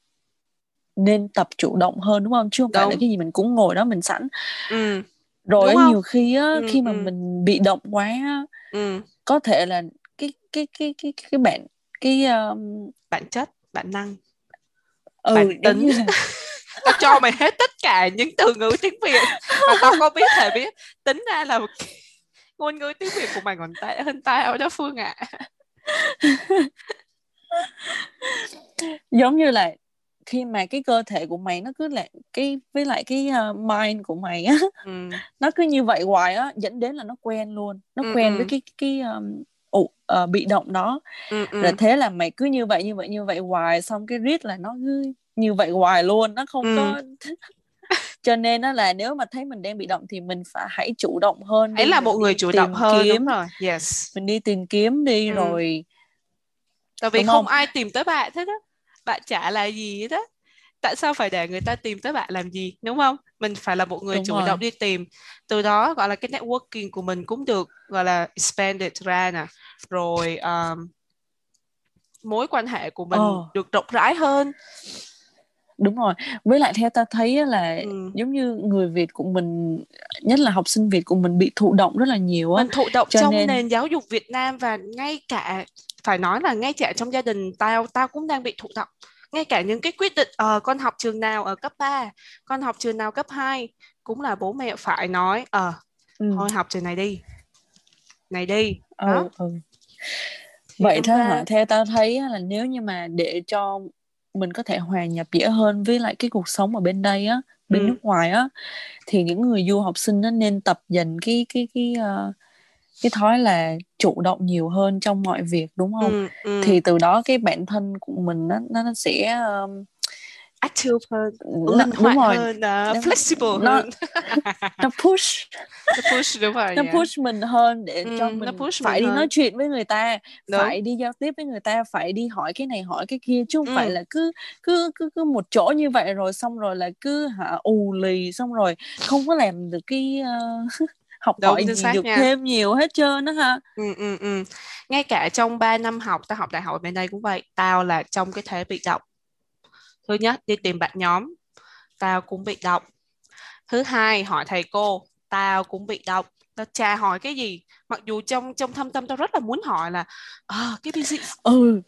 nên tập chủ động hơn đúng không? Chứ không phải là Đúng. cái gì mình cũng ngồi đó mình sẵn. Ừ. Rồi Đúng không? nhiều khi á Ừ, khi mà ừ. mình bị động quá á, ừ. có thể là cái cái cái cái cái bạn cái um, bản chất bản năng ừ Bản tính. *laughs* tao cho mày hết tất cả những từ ngữ tiếng Việt mà tao có biết thể biết tính ra là *laughs* ngôn ngữ tiếng Việt của mày còn tệ hơn tao đó Phương ạ *laughs* giống như là khi mà cái cơ thể của mày nó cứ là cái với lại cái uh, mind của mày á ừ nó cứ như vậy hoài á dẫn đến là nó quen luôn nó Ừ, quen ừ. với cái cái um, ờ, bị động đó ừ ừ rồi thế là mày cứ như vậy như vậy như vậy hoài xong cái riết là nó cứ như vậy hoài luôn nó không Ừ. có cho nên nó là nếu mà thấy mình đang bị động thì mình phải hãy chủ động hơn ấy là một người chủ động hơn kiếm, đúng rồi yes mình đi tìm kiếm đi Ừ. rồi tại vì Đúng không không? ai tìm tới bạn hết á bạn chả là gì á tại sao phải để người ta tìm tới bạn làm gì đúng không? Mình phải là một người Đúng chủ rồi. động đi tìm. Từ đó gọi là cái networking của mình cũng được gọi là expanded ra nè. Rồi um, mối quan hệ của mình Ờ. được rộng rãi hơn. Đúng rồi. Với lại theo ta thấy là Ừ. giống như người Việt của mình nhất là học sinh Việt của mình bị thụ động rất là nhiều á. Mình thụ động cho trong nên- nền giáo dục Việt Nam và ngay cả phải nói là ngay cả trong gia đình tao tao cũng đang bị thụ động ngay cả những cái quyết định ờ con học trường nào ở cấp 3 con học trường nào cấp 2 cũng là bố mẹ phải nói ờ ừ. thôi học trường này đi này đi đó ừ, ừ. Thì vậy thế ra- hả theo ta thấy là nếu như mà để cho mình có thể hòa nhập dễ hơn với lại cái cuộc sống ở bên đây á bên Ừ. nước ngoài á thì những người du học sinh nó nên tập dần cái cái cái ờ, cái thói là chủ động nhiều hơn trong mọi việc đúng không ừ, ừ. thì từ đó cái bản thân của mình nó nó, nó sẽ um, active hơn nó, linh đúng rồi hơn uh, nó, flexible nó hơn *laughs* nó push nó push đúng rồi nó yeah. push mình hơn để Ừ, cho nó mình push phải mình đi hơn. nói chuyện với người ta Đúng. phải đi giao tiếp với người ta phải đi hỏi cái này hỏi cái kia chứ không Ừ. phải là cứ cứ cứ cứ một chỗ như vậy rồi xong rồi là cứ hả ù lì xong rồi không có làm được cái ờ, học Đúng, hỏi gì được nha. thêm nhiều hết trơn đó ha. Ừ, ừ, ừ. ngay cả trong 3 năm học tao học đại học ở bên đây cũng vậy tao là trong cái thế bị động. Thứ nhất đi tìm bạn nhóm tao cũng bị động. Thứ hai hỏi thầy cô tao cũng bị động. Tao chả hỏi cái gì? Mặc dù trong trong thâm tâm tao rất là muốn hỏi là à, cái business ừ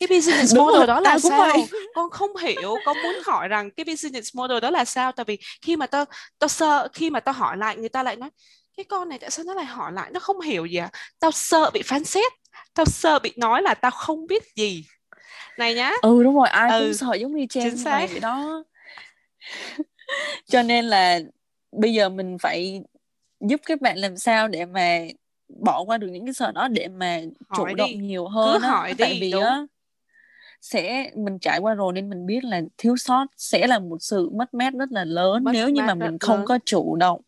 cái business *laughs* Đúng model rồi, đó là sao vậy. *laughs* con không hiểu con muốn hỏi rằng cái business model đó là sao tại vì khi mà tao tao sợ khi mà tao hỏi lại người ta lại nói cái con này tại sao nó lại hỏi lại nó không hiểu gì à tao sợ bị phán xét tao sợ bị nói là tao không biết gì này nhá ừ đúng rồi ai Ừ, cũng sợ giống như chính Trang xác. vậy đó *laughs* cho nên là bây giờ mình phải giúp các bạn làm sao để mà bỏ qua được những cái sợ đó để mà chủ Hỏi đi. động nhiều hơn á hỏi tại đi, vì đúng. á sẽ mình trải qua rồi nên mình biết là thiếu sót sẽ là một sự mất mát rất là lớn Mất nếu như mà mình không lớn. có chủ động.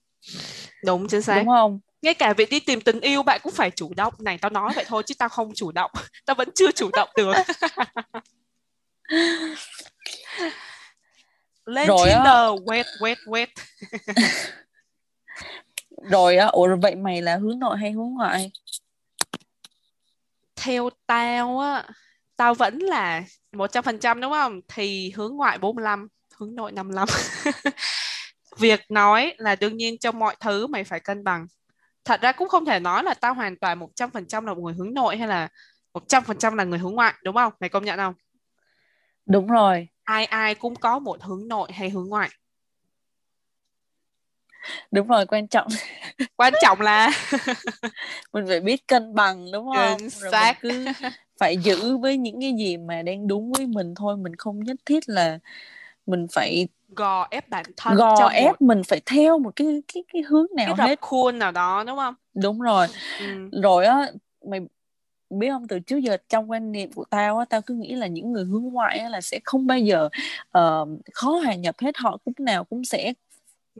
Đúng chính xác. Đúng không? Ngay cả việc đi tìm tình yêu bạn cũng phải chủ động. Này tao nói vậy thôi chứ tao không chủ động. *laughs* Tao vẫn chưa chủ động được. *laughs* Lên Rồi á. Tinder wait wait wait. *laughs* Rồi á ủa vậy mày là hướng nội hay hướng ngoại? Theo tao á tao vẫn là một trăm phần trăm đúng không? Thì hướng ngoại 45 hướng nội 55 *laughs* việc nói là đương nhiên trong mọi thứ mày phải cân bằng. Thật ra cũng không thể nói là tao hoàn toàn một trăm phần trăm là một người hướng nội hay là một trăm phần trăm là người hướng ngoại đúng không? Mày công nhận không? Đúng rồi. Ai ai cũng có một hướng nội hay hướng ngoại. Đúng rồi quan trọng. Quan trọng là *laughs* mình phải biết cân bằng đúng không? Chính rồi xác. mình cứ *laughs* phải giữ với những cái gì mà đang đúng với mình thôi mình không nhất thiết là mình phải gò ép bản thân gò ép một mình phải theo một cái cái cái hướng cái nào rập hết. khuôn nào đó đúng không? Đúng rồi. Ừ. rồi á mày biết không từ trước giờ trong quan niệm của tao á tao cứ nghĩ là những người hướng ngoại á, là sẽ không bao giờ ờ, khó hòa nhập hết họ lúc nào cũng sẽ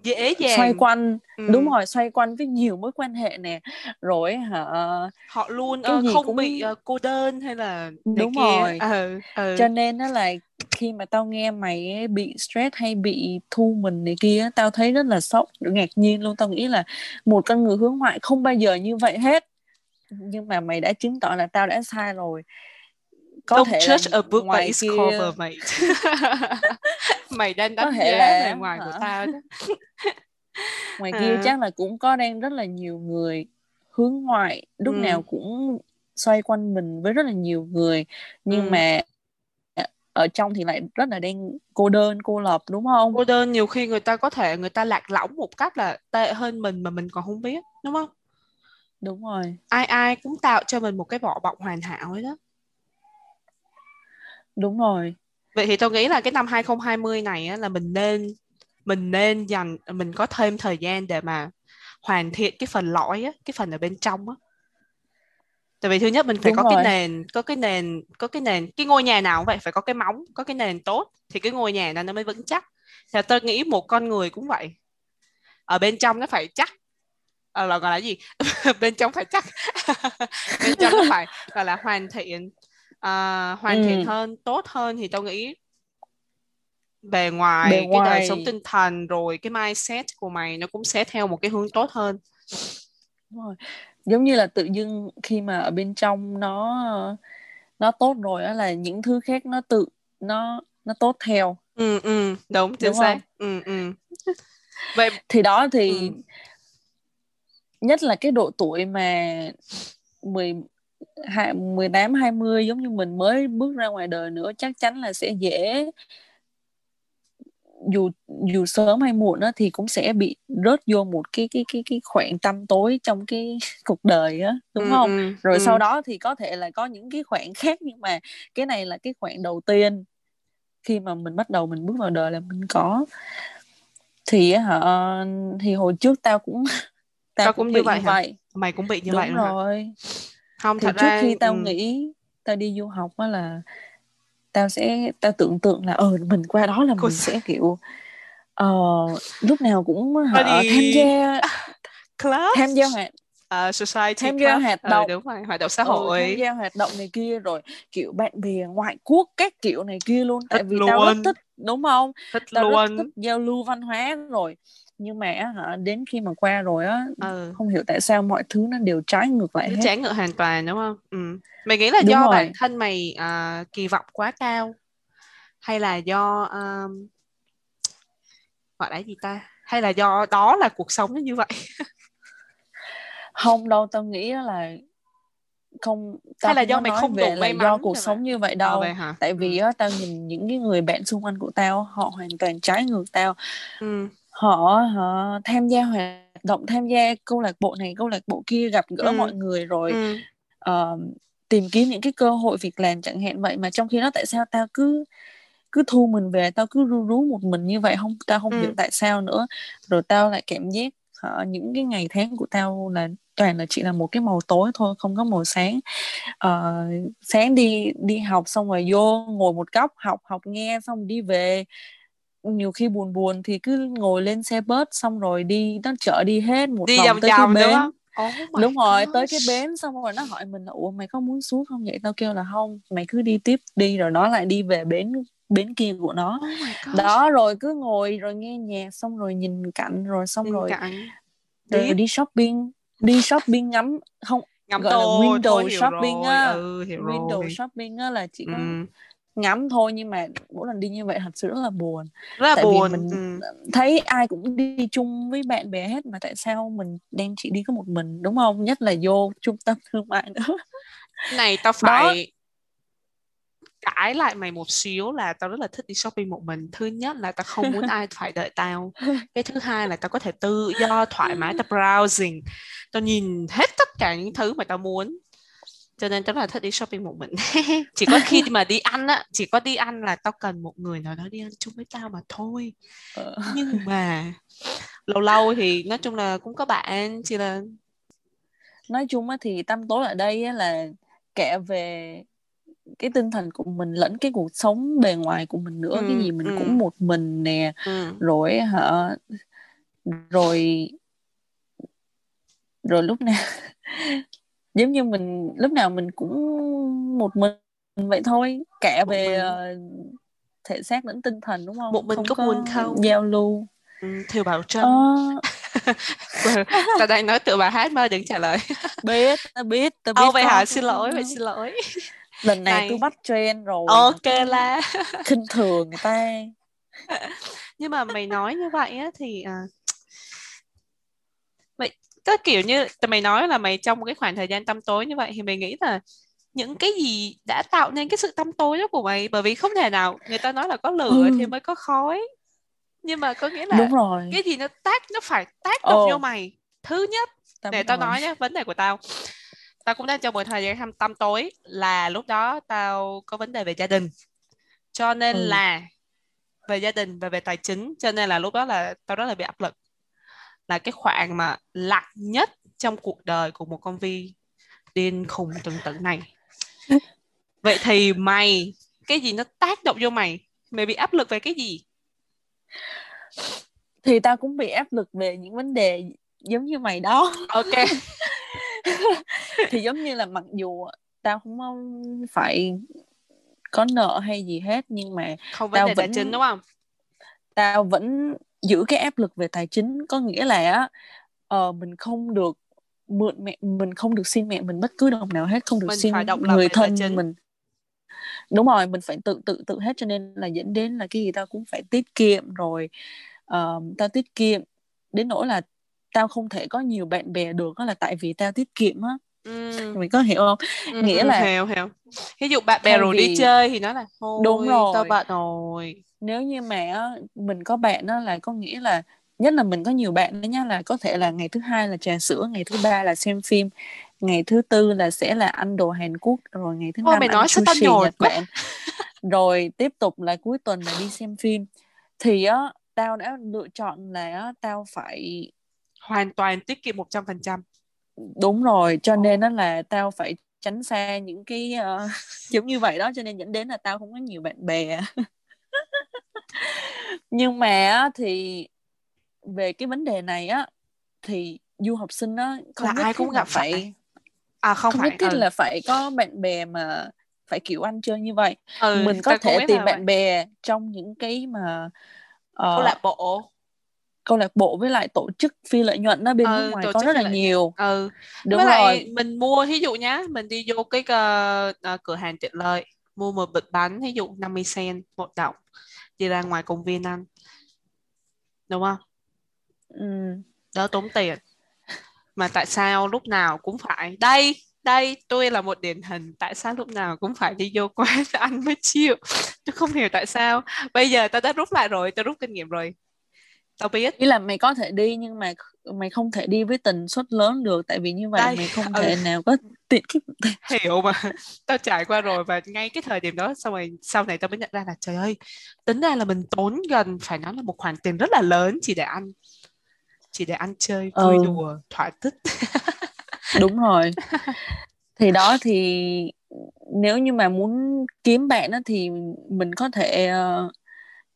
dễ dàng. xoay quanh. Ừ. đúng rồi xoay quanh với nhiều mối quan hệ nè. Rồi hả? Họ luôn Cái ờ, gì không cũng- bị ờ, cô đơn hay là Đúng kia. rồi. ừ, ừ. cho nên đó là khi mà tao nghe mày bị stress hay bị thu mình này kia tao thấy rất là sốc ngạc nhiên luôn. Tao nghĩ là một con người hướng ngoại không bao giờ như vậy hết. Nhưng mà mày đã chứng tỏ là tao đã sai rồi có Don't thể judge là a book by its kia cover mate *laughs* mày đang đánh giá là- bề ngoài của hả? tao đó *laughs* ngoài *laughs* kia À. chắc là cũng có đang rất là nhiều người hướng ngoại lúc Ừ. nào cũng xoay quanh mình với rất là nhiều người nhưng Ừ. mà ở trong thì lại rất là đang cô đơn cô lập đúng không cô đơn nhiều khi người ta có thể người ta lạc lõng một cách là tệ hơn mình mà mình còn không biết đúng không đúng rồi ai ai cũng tạo cho mình một cái vỏ bọc hoàn hảo ấy đó đúng rồi. Vậy thì tôi nghĩ là cái năm 2020 này á, là mình nên mình nên dành mình có thêm thời gian để mà hoàn thiện cái phần lõi á, cái phần ở bên trong á. Tại vì thứ nhất mình phải Đúng có cái rồi. nền có cái nền có cái nền cái ngôi nhà nào cũng vậy phải có cái móng có cái nền tốt thì cái ngôi nhà đó nó mới vững chắc. Thì tôi nghĩ một con người cũng vậy. Ở bên trong nó phải chắc. Ờ, là gọi là gì? *laughs* Bên trong phải chắc. *laughs* Bên trong nó phải gọi là hoàn thiện à, hoàn thiện Ừ. hơn tốt hơn thì tôi nghĩ bề ngoài Bề cái đời ngoài. sống tinh thần rồi cái mindset của mày nó cũng sẽ theo một cái hướng tốt hơn Đúng rồi. giống như là tự dưng khi mà ở bên trong nó nó tốt rồi á là những thứ khác nó tự nó nó tốt theo ừ ừ đúng chính Đúng xác không? ừ ừ vậy thì đó thì Ừ. nhất là cái độ tuổi mà 10 hai- 18 20 giống như mình mới bước ra ngoài đời nữa chắc chắn là sẽ dễ. Dù dù sớm hay muộn á thì cũng sẽ bị rớt vô một cái cái cái cái khoảng tăm tối trong cái *laughs* cuộc đời á đúng ừ, không? ừ, rồi ừ. sau đó thì có thể là có những cái khoảng khác nhưng mà cái này là cái khoảng đầu tiên. Khi mà mình bắt đầu mình bước vào đời là mình có. Thì hả thì hồi trước tao cũng *laughs* tao, Tao cũng, cũng bị như vậy hả? vậy. Mày cũng bị như đúng vậy luôn hả? rồi không thì thật trước ra khi tao ừ. nghĩ tao đi du học á là tao sẽ tao tưởng tượng là ờ mình qua đó là Cô mình sẽ- kiểu ờ, lúc nào cũng hả, *laughs* Body- tham gia club tham gia hoạt uh, society tham gia hoạt Ờ, động. đúng rồi hoạt động xã ừ, tham hội. gia hoạt động này kia rồi kiểu bạn bè ngoại quốc các kiểu này kia luôn. Tại Thích vì tao rất luôn. thích đúng không? Thích tao rất luôn. thích giao lưu văn hóa rồi nhưng mà hả đến khi mà qua rồi á ừ. không hiểu tại sao mọi thứ nó đều trái ngược lại hết trái ngược hoàn toàn đúng không ừ. mày nghĩ là Đúng do rồi. bản thân mày à, kỳ vọng quá cao hay là do um, gọi là gì ta hay là do đó là cuộc sống nó như vậy *laughs* không đâu tao nghĩ là không tao hay là do mày không đủ may do mắn cuộc rồi sống mà. như vậy đâu vậy hả tại vì ừ. á tao nhìn những cái người bạn xung quanh của tao họ hoàn toàn trái ngược tao Ừ. họ họ tham gia hoạt động tham gia câu lạc bộ này câu lạc bộ kia gặp gỡ Ừ. mọi người rồi Ừ. ờ, tìm kiếm những cái cơ hội việc làm chẳng hạn vậy mà trong khi đó tại sao tao cứ cứ thu mình về tao cứ ru rú một mình như vậy không tao không Ừ. hiểu tại sao nữa rồi tao lại cảm giác hả, những cái ngày tháng của tao là toàn là chỉ là một cái màu tối thôi không có màu sáng Ờ, sáng đi đi học xong rồi vô ngồi một góc học học nghe xong đi về nhiều khi buồn buồn thì cứ ngồi lên xe bus xong rồi đi nó chở đi hết một đi vòng tới cái bến. không? Oh đúng rồi tới cái bến xong rồi nó hỏi mình là ủa mày có muốn xuống không vậy? Tao kêu là không mày cứ đi tiếp đi rồi nó lại đi về bến bến kia của nó. Oh đó rồi cứ ngồi rồi nghe nhạc xong rồi nhìn cảnh rồi xong Bên rồi cạnh rồi tiếp. đi shopping đi shopping ngắm không ngắm gọi là đồ window shopping á. ừ window shopping á là chỉ có ừ. Ngắm thôi nhưng mà mỗi lần đi như vậy thật sự rất là buồn. Rất là tại vì buồn mình ừ. thấy ai cũng đi chung với bạn bè hết mà tại sao mình đang chỉ đi có một mình đúng không? Nhất là vô trung tâm thương mại nữa. Này tao phải cãi lại mày một xíu là tao rất là thích đi shopping một mình. Thứ nhất là tao không muốn *laughs* ai phải đợi tao. Cái thứ hai là tao có thể tự do thoải mái tao browsing. Tao nhìn hết tất cả những thứ mà tao muốn cho nên rất là thích đi shopping một mình *laughs* chỉ có khi mà đi ăn á chỉ có đi ăn là tao cần một người nào đó đi ăn chung với tao mà thôi Ờ. nhưng mà lâu lâu thì nói chung là cũng có bạn chỉ là nói chung á thì tâm tối ở đây á là kể về cái tinh thần của mình lẫn cái cuộc sống bề ngoài của mình nữa Ừ, cái gì mình ừ. cũng một mình nè ừ. rồi hả rồi rồi lúc nào giống như mình lúc nào mình cũng một mình vậy thôi cả Một về mình. ờ, thể xác lẫn tinh thần đúng không? Một mình có buồn không? giao lưu. Ừ. Thiều Bảo Trâm. Ờ, *laughs* tao đang nói tựa bài hát mà đừng trả lời. *laughs* Biết tao biết tao biết Ồ vậy hả? xin lỗi vậy xin lỗi. *laughs* Lần này Này. tôi bắt trend rồi ok là. khinh thường người ta. Nhưng mà mày nói như vậy á thì à, có kiểu như mày nói là mày trong một cái khoảng thời gian tăm tối như vậy thì mày nghĩ là những cái gì đã tạo nên cái sự tăm tối đó của mày? Bởi vì không thể nào người ta nói là có lửa Ừ. thì mới có khói. Nhưng mà có nghĩa là đúng rồi. cái gì nó tác nó phải tác động vô mày. Thứ nhất để biết tao nói nhé vấn đề của tao. Tao cũng đang trong một thời gian tăm tăm tối là lúc đó tao có vấn đề về gia đình. Cho nên Ừ. là về gia đình và về tài chính. Cho nên là lúc đó là tao rất là bị áp lực là cái khoảng mà lặng nhất trong cuộc đời của một con vi điên khùng tương tự này. Vậy thì mày cái gì nó tác động vô mày? Mày bị áp lực về cái gì? Thì tao cũng bị áp lực về những vấn đề giống như mày đó. Ok. *laughs* Thì giống như là mặc dù tao không phải có nợ hay gì hết nhưng mà không vấn Tao đề tài vẫn- chính đúng không? tao vẫn giữ cái áp lực về tài chính có nghĩa là ờ, mình không được mượn mẹ mình không được xin mẹ mình bất cứ đồng nào hết không được Mình xin người thân mình. Đúng rồi mình phải tự tự tự hết cho nên là dẫn đến là cái gì tao cũng phải tiết kiệm rồi ờ, tao tiết kiệm đến nỗi là tao không thể có nhiều bạn bè được đó là tại vì tao tiết kiệm á. Ừ. mày có hiểu không? Ừ, nghĩa là- hiểu hiểu. Ví dụ bạn bè Thay rủ đi vì- chơi thì nó là thôi Đúng rồi. tao bận rồi nếu như mà mình có bạn đó là có nghĩa là nhất là mình có nhiều bạn đó nhá là có thể là ngày thứ hai là trà sữa ngày thứ ba là xem phim ngày thứ tư là sẽ là ăn đồ Hàn Quốc rồi ngày thứ Ôi, năm mày ăn nói sushi Nhật. Bản. Rồi tiếp tục là cuối tuần là đi xem phim. Thì á tao đã lựa chọn là á, tao phải hoàn toàn tiết kiệm một trăm phần trăm. Đúng rồi cho nên đó là tao phải tránh xa những cái uh, *laughs* giống như vậy đó cho nên dẫn đến là tao không có nhiều bạn bè nhưng mà thì về cái vấn đề này á thì du học sinh á không là ai cũng gặp phải, phải à không, không phải nhất thiết ừ. là phải có bạn bè mà phải kiểu ăn chơi như vậy. Ừ, mình có thể tìm bạn vậy. bè trong những cái mà uh, câu lạc bộ. câu lạc bộ với lại tổ chức phi lợi nhuận đó bên ừ, nước ngoài có rất là nhiều. Ừ. Đúng với rồi. mình mua ví dụ nhá mình đi vô cái uh, cửa hàng tiện lợi mua một bịch bánh ví dụ 50 cent một đồng đi ra ngoài công viên ăn. Đúng không? Ừ. đỡ tốn tiền. Mà tại sao lúc nào cũng phải đây đây tôi là một điển hình tại sao lúc nào cũng phải đi vô quán *laughs* ăn mới chịu? Tôi không hiểu tại sao. Bây giờ tao đã rút lại rồi tao rút kinh nghiệm rồi. Tao biết. Ý là mày có thể đi nhưng mà mày không thể đi với tần suất lớn được tại vì như vậy Đây, mày không ừ. thể nào có tiện cái hiểu mà. Tao trải qua rồi và ngay cái thời điểm đó xong rồi sau này tao mới nhận ra là trời ơi tính ra là mình tốn gần phải nói là một khoản tiền rất là lớn chỉ để ăn chỉ để ăn chơi vui ừ. đùa thỏa thích. *laughs* Đúng rồi. *laughs* Thì đó thì nếu như mà muốn kiếm bạn đó thì mình có thể uh,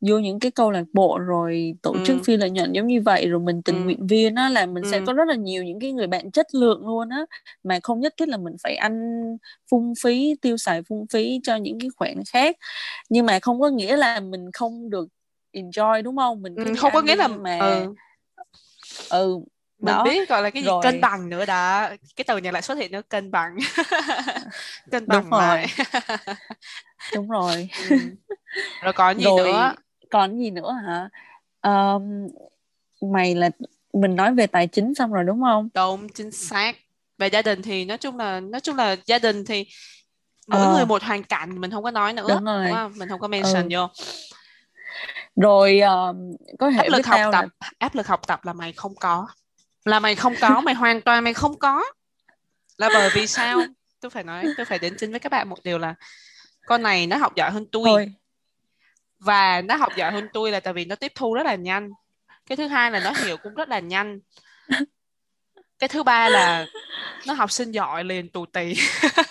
vô những cái câu lạc bộ rồi tổ ừ. chức phi lợi nhuận giống như vậy rồi mình tình ừ. nguyện viên á là mình ừ. sẽ có rất là nhiều những cái người bạn chất lượng luôn á mà không nhất thiết là mình phải ăn phung phí tiêu xài phung phí cho những cái khoản khác nhưng mà không có nghĩa là mình không được enjoy đúng không mình ừ, không có nghĩa là mà ừ, ừ mình đó. biết gọi là cái gì rồi. cân bằng nữa đó cái từ này lại xuất hiện nữa cân bằng *laughs* cân bằng đúng rồi *laughs* đúng rồi ừ. rồi còn gì rồi, nữa còn gì nữa hả? Um, mày là mình nói về tài chính xong rồi đúng không? Đúng chính xác. Về gia đình thì nói chung là nói chung là gia đình thì mỗi ờ. người một hoàn cảnh mình không có nói nữa đúng, rồi. đúng không? Mình không có mention ừ. vô. Rồi um, có thể áp lực học tập là... áp lực học tập là mày không có. Là mày không có mày hoàn toàn mày không có. Là bởi vì sao? *laughs* Tôi phải nói tôi phải đến chính với các bạn một điều là con này nó học giỏi hơn tôi Thôi. Và nó học giỏi hơn tôi là tại vì nó tiếp thu rất là nhanh. Cái thứ hai là nó hiểu cũng rất là nhanh. Cái thứ ba là nó học sinh giỏi liền tù tì.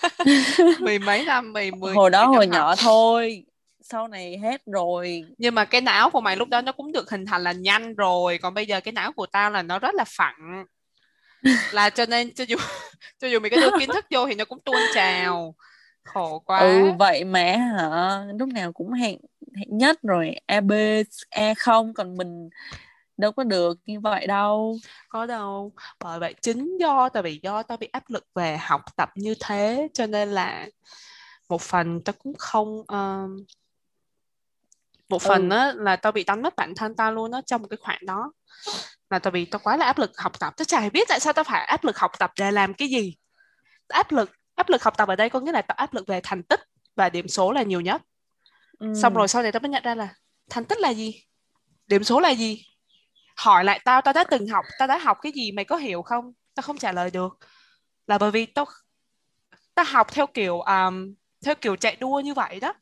*laughs* Mười mấy năm mười mười hồi đó hồi nhỏ thôi sau này hết rồi. Nhưng mà cái não của mày lúc đó nó cũng được hình thành là nhanh rồi còn bây giờ cái não của tao là nó rất là phẳng. Là cho nên cho dù *laughs* cho dù mày có đưa kiến thức vô thì nó cũng tuôn trào. Khổ quá. Ừ vậy mẹ hả? Lúc nào cũng hẹn hẹn nhất rồi a b e không? Còn mình đâu có được như vậy đâu. Có đâu. Bởi vậy chính do tao bị do tao bị áp lực về học tập như thế cho nên là một phần tao cũng không uh, một phần ừ. á là tao bị đánh mất bản thân tao luôn á trong cái khoảng đó. Là tao bị tao quá là áp lực học tập. Tao chả biết tại sao tao phải áp lực học tập để làm cái gì. Áp lực áp lực học tập ở đây có nghĩa là tao áp lực về thành tích và điểm số là nhiều nhất ừ. xong rồi sau này tao mới nhận ra là thành tích là gì? Điểm số là gì? Hỏi lại tao tao đã từng học tao đã học cái gì mày có hiểu không? Tao không trả lời được. Là bởi vì tao tao học theo kiểu um, theo kiểu chạy đua như vậy đó.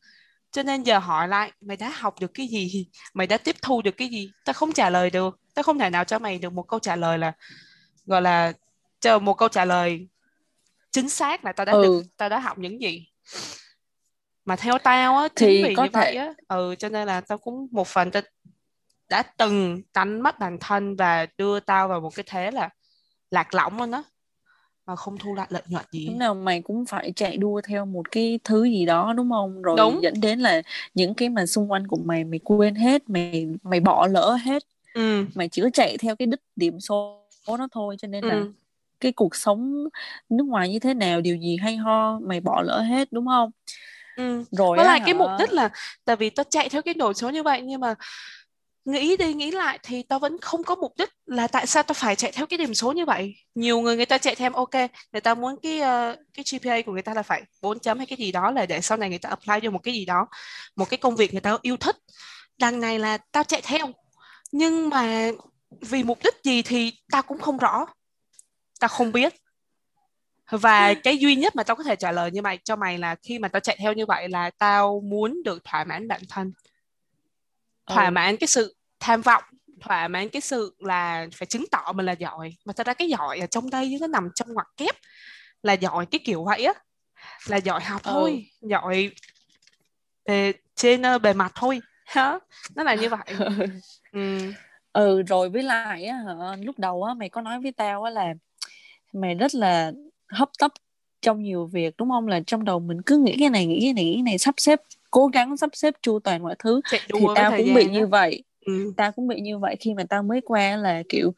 Cho nên giờ hỏi lại mày đã học được cái gì? Mày đã tiếp thu được cái gì? Tao không trả lời được. Tao không thể nào cho mày được một câu trả lời là gọi là chờ một câu trả lời chính xác là tao đã ừ. được tao đã học những gì mà theo tao á thì vì như thể... vậy á ừ cho nên là tao cũng một phần tao đã từng đánh mất bản thân và đưa tao vào một cái thế là lạc lõng luôn đó mà không thu lại lợi nhuận gì lúc nào mày cũng phải chạy đua theo một cái thứ gì đó đúng không rồi đúng. dẫn đến là những cái mà xung quanh của mày mày quên hết mày mày bỏ lỡ hết ừ. mày chỉ có chạy theo cái đích điểm số đó thôi cho nên ừ. là cái cuộc sống nước ngoài như thế nào điều gì hay ho mày bỏ lỡ hết đúng không ừ. rồi với lại hả? cái mục đích là tại vì tao chạy theo cái đồ số như vậy nhưng mà nghĩ đi nghĩ lại thì tao vẫn không có mục đích là tại sao tao phải chạy theo cái điểm số như vậy. Nhiều người người ta chạy theo ok người ta muốn cái uh, cái GPA của người ta là phải 4 chấm hay cái gì đó là để sau này người ta apply cho một cái gì đó một cái công việc người ta yêu thích. Đằng này là tao chạy theo. Nhưng mà vì mục đích gì thì tao cũng không rõ. Tao không biết và cái duy nhất mà tao có thể trả lời như mày cho mày là khi mà tao chạy theo như vậy là tao muốn được thỏa mãn bản thân thỏa ừ. mãn cái sự tham vọng thỏa mãn cái sự là phải chứng tỏ mình là giỏi mà thật ra cái giỏi ở trong đây nó nằm trong ngoặc kép là giỏi cái kiểu vậy á là giỏi học Ừ. thôi giỏi bề trên ờ, bề mặt thôi hả nó là như vậy *laughs* ừ. ừ rồi với lại á lúc đầu á mày có nói với tao á là mày rất là hấp tấp trong nhiều việc đúng không là trong đầu mình cứ nghĩ cái này nghĩ cái này nghĩ cái này sắp xếp cố gắng sắp xếp chu toàn mọi thứ thì tao cũng bị đó. như vậy ừ. tao cũng bị như vậy khi mà tao mới qua là kiểu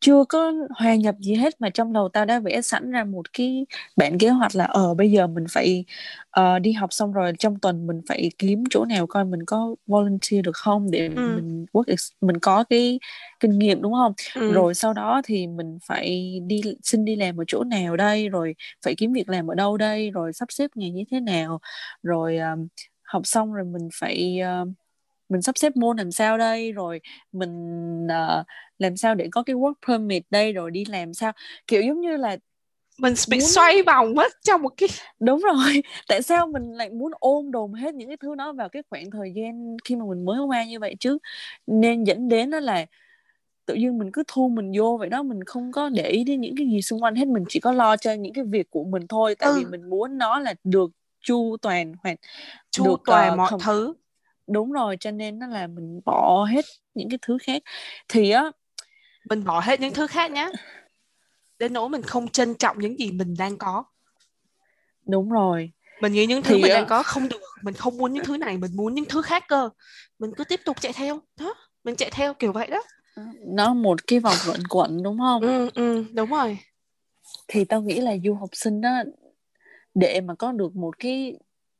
chưa có hòa nhập gì hết mà trong đầu tao đã vẽ sẵn ra một cái bản kế hoạch là ờ bây giờ mình phải ờ, đi học xong rồi trong tuần mình phải kiếm chỗ nào coi mình có volunteer được không để Ừ. mình work mình có cái kinh nghiệm đúng không Ừ. rồi sau đó thì mình phải đi xin đi làm ở chỗ nào đây rồi phải kiếm việc làm ở đâu đây rồi sắp xếp ngày như thế nào rồi um, học xong rồi mình phải um, mình sắp xếp môn làm sao đây rồi mình ờ, làm sao để có cái work permit đây rồi đi làm sao. Kiểu giống như là mình bị muốn- xoay vòng hết trong một cái *laughs* đúng rồi. *laughs* Tại sao mình lại muốn ôm đồm hết những cái thứ đó vào cái khoảng thời gian khi mà mình mới qua như vậy chứ? Nên dẫn đến đó là tự nhiên mình cứ thu mình vô vậy đó mình không có để ý đến những cái gì xung quanh hết. Mình chỉ có lo cho những cái việc của mình thôi tại Ừ. vì mình muốn nó là được chu toàn hoặc chu được, toàn ờ, mọi không- thứ đúng rồi cho nên nó là mình bỏ hết những cái thứ khác. Thì á mình bỏ hết những thứ khác nhé đến nỗi mình không trân trọng những gì mình đang có. Đúng rồi. Mình nghĩ những thứ Thì mình đang có không được mình không muốn những thứ này mình muốn những thứ khác cơ. Mình cứ tiếp tục chạy theo. Đó mình chạy theo kiểu vậy đó. Nó một cái vòng luẩn quẩn đúng không? Ừ ừ đúng rồi. Thì tao nghĩ là du học sinh đó để mà có được một cái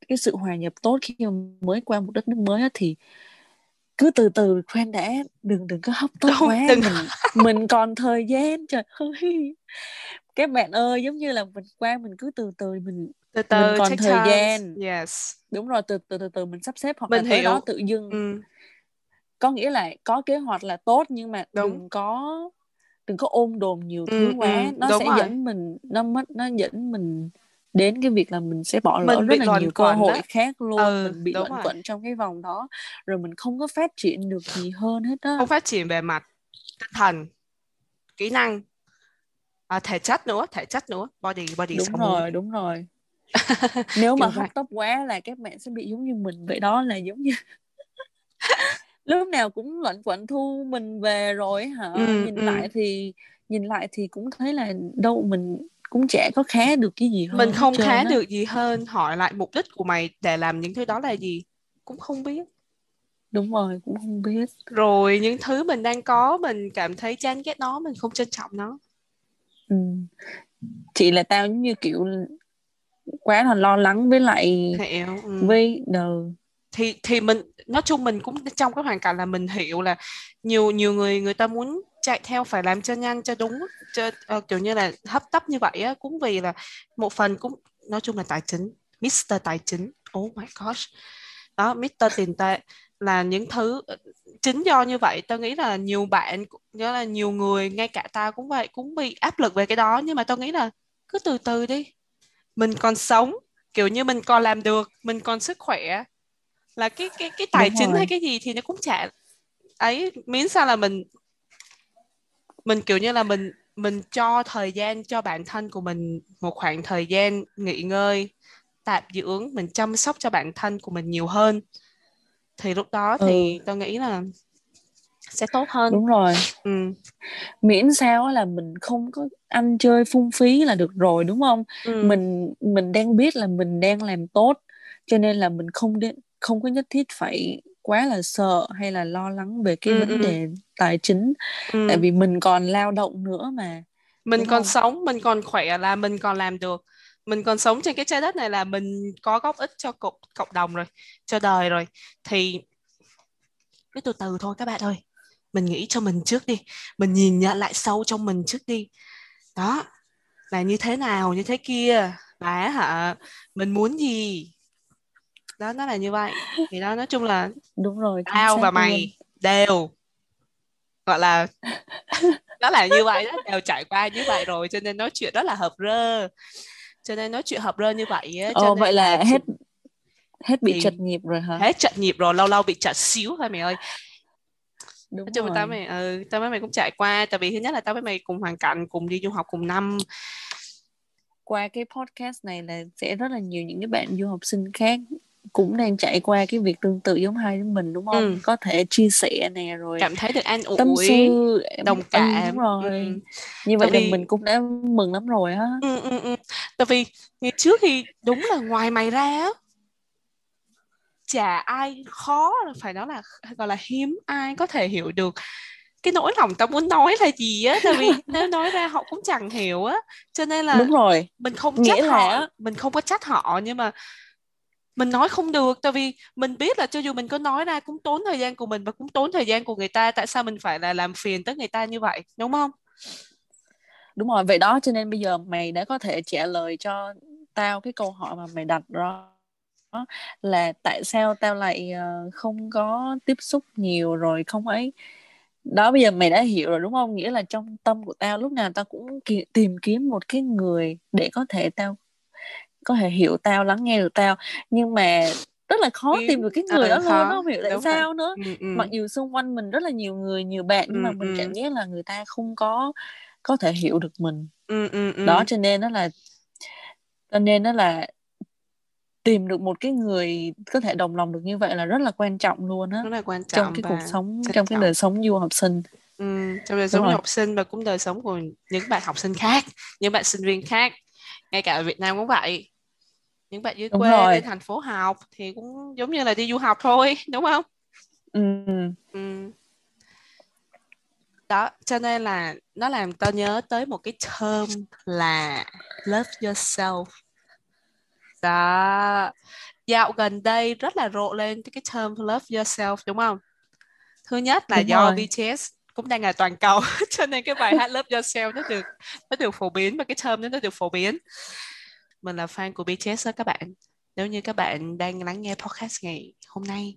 cái sự hòa nhập tốt khi mà mới qua một đất nước mới á, thì cứ từ từ khoan đã đừng đừng có hấp tấp quá đừng- mình mình còn thời gian trời ơi các bạn ơi giống như là mình qua mình cứ từ từ mình từ từ còn take thời chance. gian. yes đúng rồi từ từ từ từ mình sắp xếp hoặc Mình là tới đó hiểu. tự dưng ừ. có nghĩa là có kế hoạch là tốt nhưng mà Đúng. đừng có đừng có ôm đồm nhiều Ừ, thứ quá ừ, nó sẽ rồi. dẫn mình nó mất nó dẫn mình đến cái việc là mình sẽ bỏ lỡ Mình rất là nhiều cơ hội á. khác luôn Ừ, mình bị luẩn quẩn trong cái vòng đó rồi mình không có phát triển được gì hơn hết á. Không phát triển về mặt tinh thần kỹ năng à, thể chất nữa thể chất nữa body body đúng rồi đúng rồi. *laughs* Nếu mà hấp tấp quá là các bạn sẽ bị giống như mình vậy đó là giống như *laughs* lúc nào cũng luẩn quẩn thu mình về rồi hả? Ừ, nhìn ừ. lại thì nhìn lại thì cũng thấy là đâu mình cũng chả có khá được cái gì hơn mình không khá á. được gì hơn hỏi lại mục đích của mày để làm những thứ đó là gì cũng không biết đúng rồi cũng không biết rồi những thứ mình đang có mình cảm thấy chán ghét nó mình không trân trọng nó ừ. chị là tao giống như kiểu quá là lo lắng với lại hiểu ừ. với đời thì thì mình nói chung mình cũng trong cái hoàn cảnh là mình hiểu là nhiều nhiều người người ta muốn chạy theo phải làm cho nhanh cho đúng cho ờ, kiểu như là hấp tấp như vậy á cũng vì là một phần cũng nói chung là tài chính Mr tài chính. Oh my gosh. Đó Mr tiền tệ là những thứ chính do như vậy. Tao nghĩ là nhiều bạn nhớ là nhiều người ngay cả tao cũng vậy cũng bị áp lực về cái đó. Nhưng mà tao nghĩ là cứ từ từ đi. Mình còn sống kiểu như mình còn làm được mình còn sức khỏe. Là cái cái cái tài Đúng chính rồi. hay cái gì thì nó cũng chả ấy. Miễn sao là mình mình kiểu như là mình mình cho thời gian cho bản thân của mình một khoảng thời gian nghỉ ngơi tạm dưỡng mình chăm sóc cho bản thân của mình nhiều hơn. Thì lúc đó thì tao nghĩ là sẽ tốt hơn. Đúng rồi. Ừ. miễn sao là mình không có ăn chơi phung phí là được rồi đúng không? Ừ. mình mình đang biết là mình đang làm tốt cho nên là mình không đến không có nhất thiết phải quá là sợ hay là lo lắng về cái Ừ, vấn ừ. đề tài chính. Ừ. tại vì mình còn lao động nữa mà mình đúng còn không? sống mình còn khỏe là mình còn làm được. Mình còn sống trên cái trái đất này là mình có góp ích cho cộng, cộng đồng rồi cho đời rồi. Thì cứ từ từ thôi các bạn ơi. Mình nghĩ cho mình trước đi. Mình nhìn nhận lại sâu trong mình trước đi. Đó là như thế nào như thế kia. Bà hả? Mình muốn gì đó nó là như vậy. Thì đó nói chung là đúng rồi tao và luôn. mày đều gọi là *laughs* nó là như vậy đó đều trải qua như vậy rồi cho nên nói chuyện rất là hợp rơ. Cho nên nói chuyện hợp rơ như vậy á cho Ồ, nên vậy là hết hết bị thì trật nhịp rồi hả? hết trận nhịp rồi lâu lâu bị trật xíu thôi mày ơi. Đúng nói chung rồi. tao mày ừ, tao với mày cũng trải qua tại vì thứ nhất là tao với mày cùng hoàn cảnh cùng đi du học cùng năm. Qua cái podcast này là sẽ rất là nhiều những cái bạn du học sinh khác cũng đang trải qua cái việc tương tự giống hai đứa mình đúng không? Ừ. Có thể chia sẻ nè rồi cảm thấy được an tâm ủi sự đồng Ừ, cảm đúng rồi. ừ. Như vậy Tại là vì- mình cũng đã mừng lắm rồi á. Ừ, ừ, ừ. Tại vì ngày trước thì đúng là ngoài mày ra chả ai khó phải nói là gọi là hiếm ai có thể hiểu được cái nỗi lòng tao muốn nói là gì á tại vì *laughs* nếu nói ra họ cũng chẳng hiểu á cho nên là Đúng rồi. mình không Nghĩa trách là họ mình không có trách họ nhưng mà mình nói không được tại vì mình biết là cho dù mình có nói ra cũng tốn thời gian của mình và cũng tốn thời gian của người ta tại sao mình phải là làm phiền tới người ta như vậy đúng không? Đúng rồi, vậy đó cho nên bây giờ mày đã có thể trả lời cho tao cái câu hỏi mà mày đặt ra là tại sao tao lại ờ, không có tiếp xúc nhiều rồi không ấy? Đó bây giờ mày đã hiểu rồi đúng không? Nghĩa là trong tâm của tao lúc nào tao cũng tìm kiếm một cái người để có thể tao có thể hiểu tao lắng nghe được tao nhưng mà rất là khó Kiếm- tìm được cái người ờ, đó khó. luôn không hiểu tại Đúng rồi. sao nữa ừ, ừ. mặc dù xung quanh mình rất là nhiều người nhiều bạn nhưng mà Ừ, mình ừ. cảm giác là người ta không có có thể hiểu được mình Ừ, ừ, ừ. đó cho nên nó là cho nên nó là tìm được một cái người có thể đồng lòng được như vậy là rất là quan trọng luôn á rất là quan trọng trong cái cuộc sống trong cái đời sống du học sinh Ừ, trong đời sống rồi. du học sinh và cũng đời sống của những bạn học sinh khác những bạn sinh viên khác ngay cả ở Việt Nam cũng vậy những bạn dưới Đúng quê rồi. lên thành phố học thì cũng giống như là đi du học thôi *laughs* đúng không ừ. ừ. đó cho nên là nó làm tao nhớ tới một cái term là love yourself đó dạo gần đây rất là rộ lên cái term love yourself đúng không thứ nhất là Đúng do rồi. BTS cũng đang ở toàn cầu *laughs* cho nên cái bài hát Love Yourself nó được nó được phổ biến và cái term đó nó được phổ biến mình là fan của BTS đó các bạn. Nếu như các bạn đang lắng nghe podcast ngày hôm nay,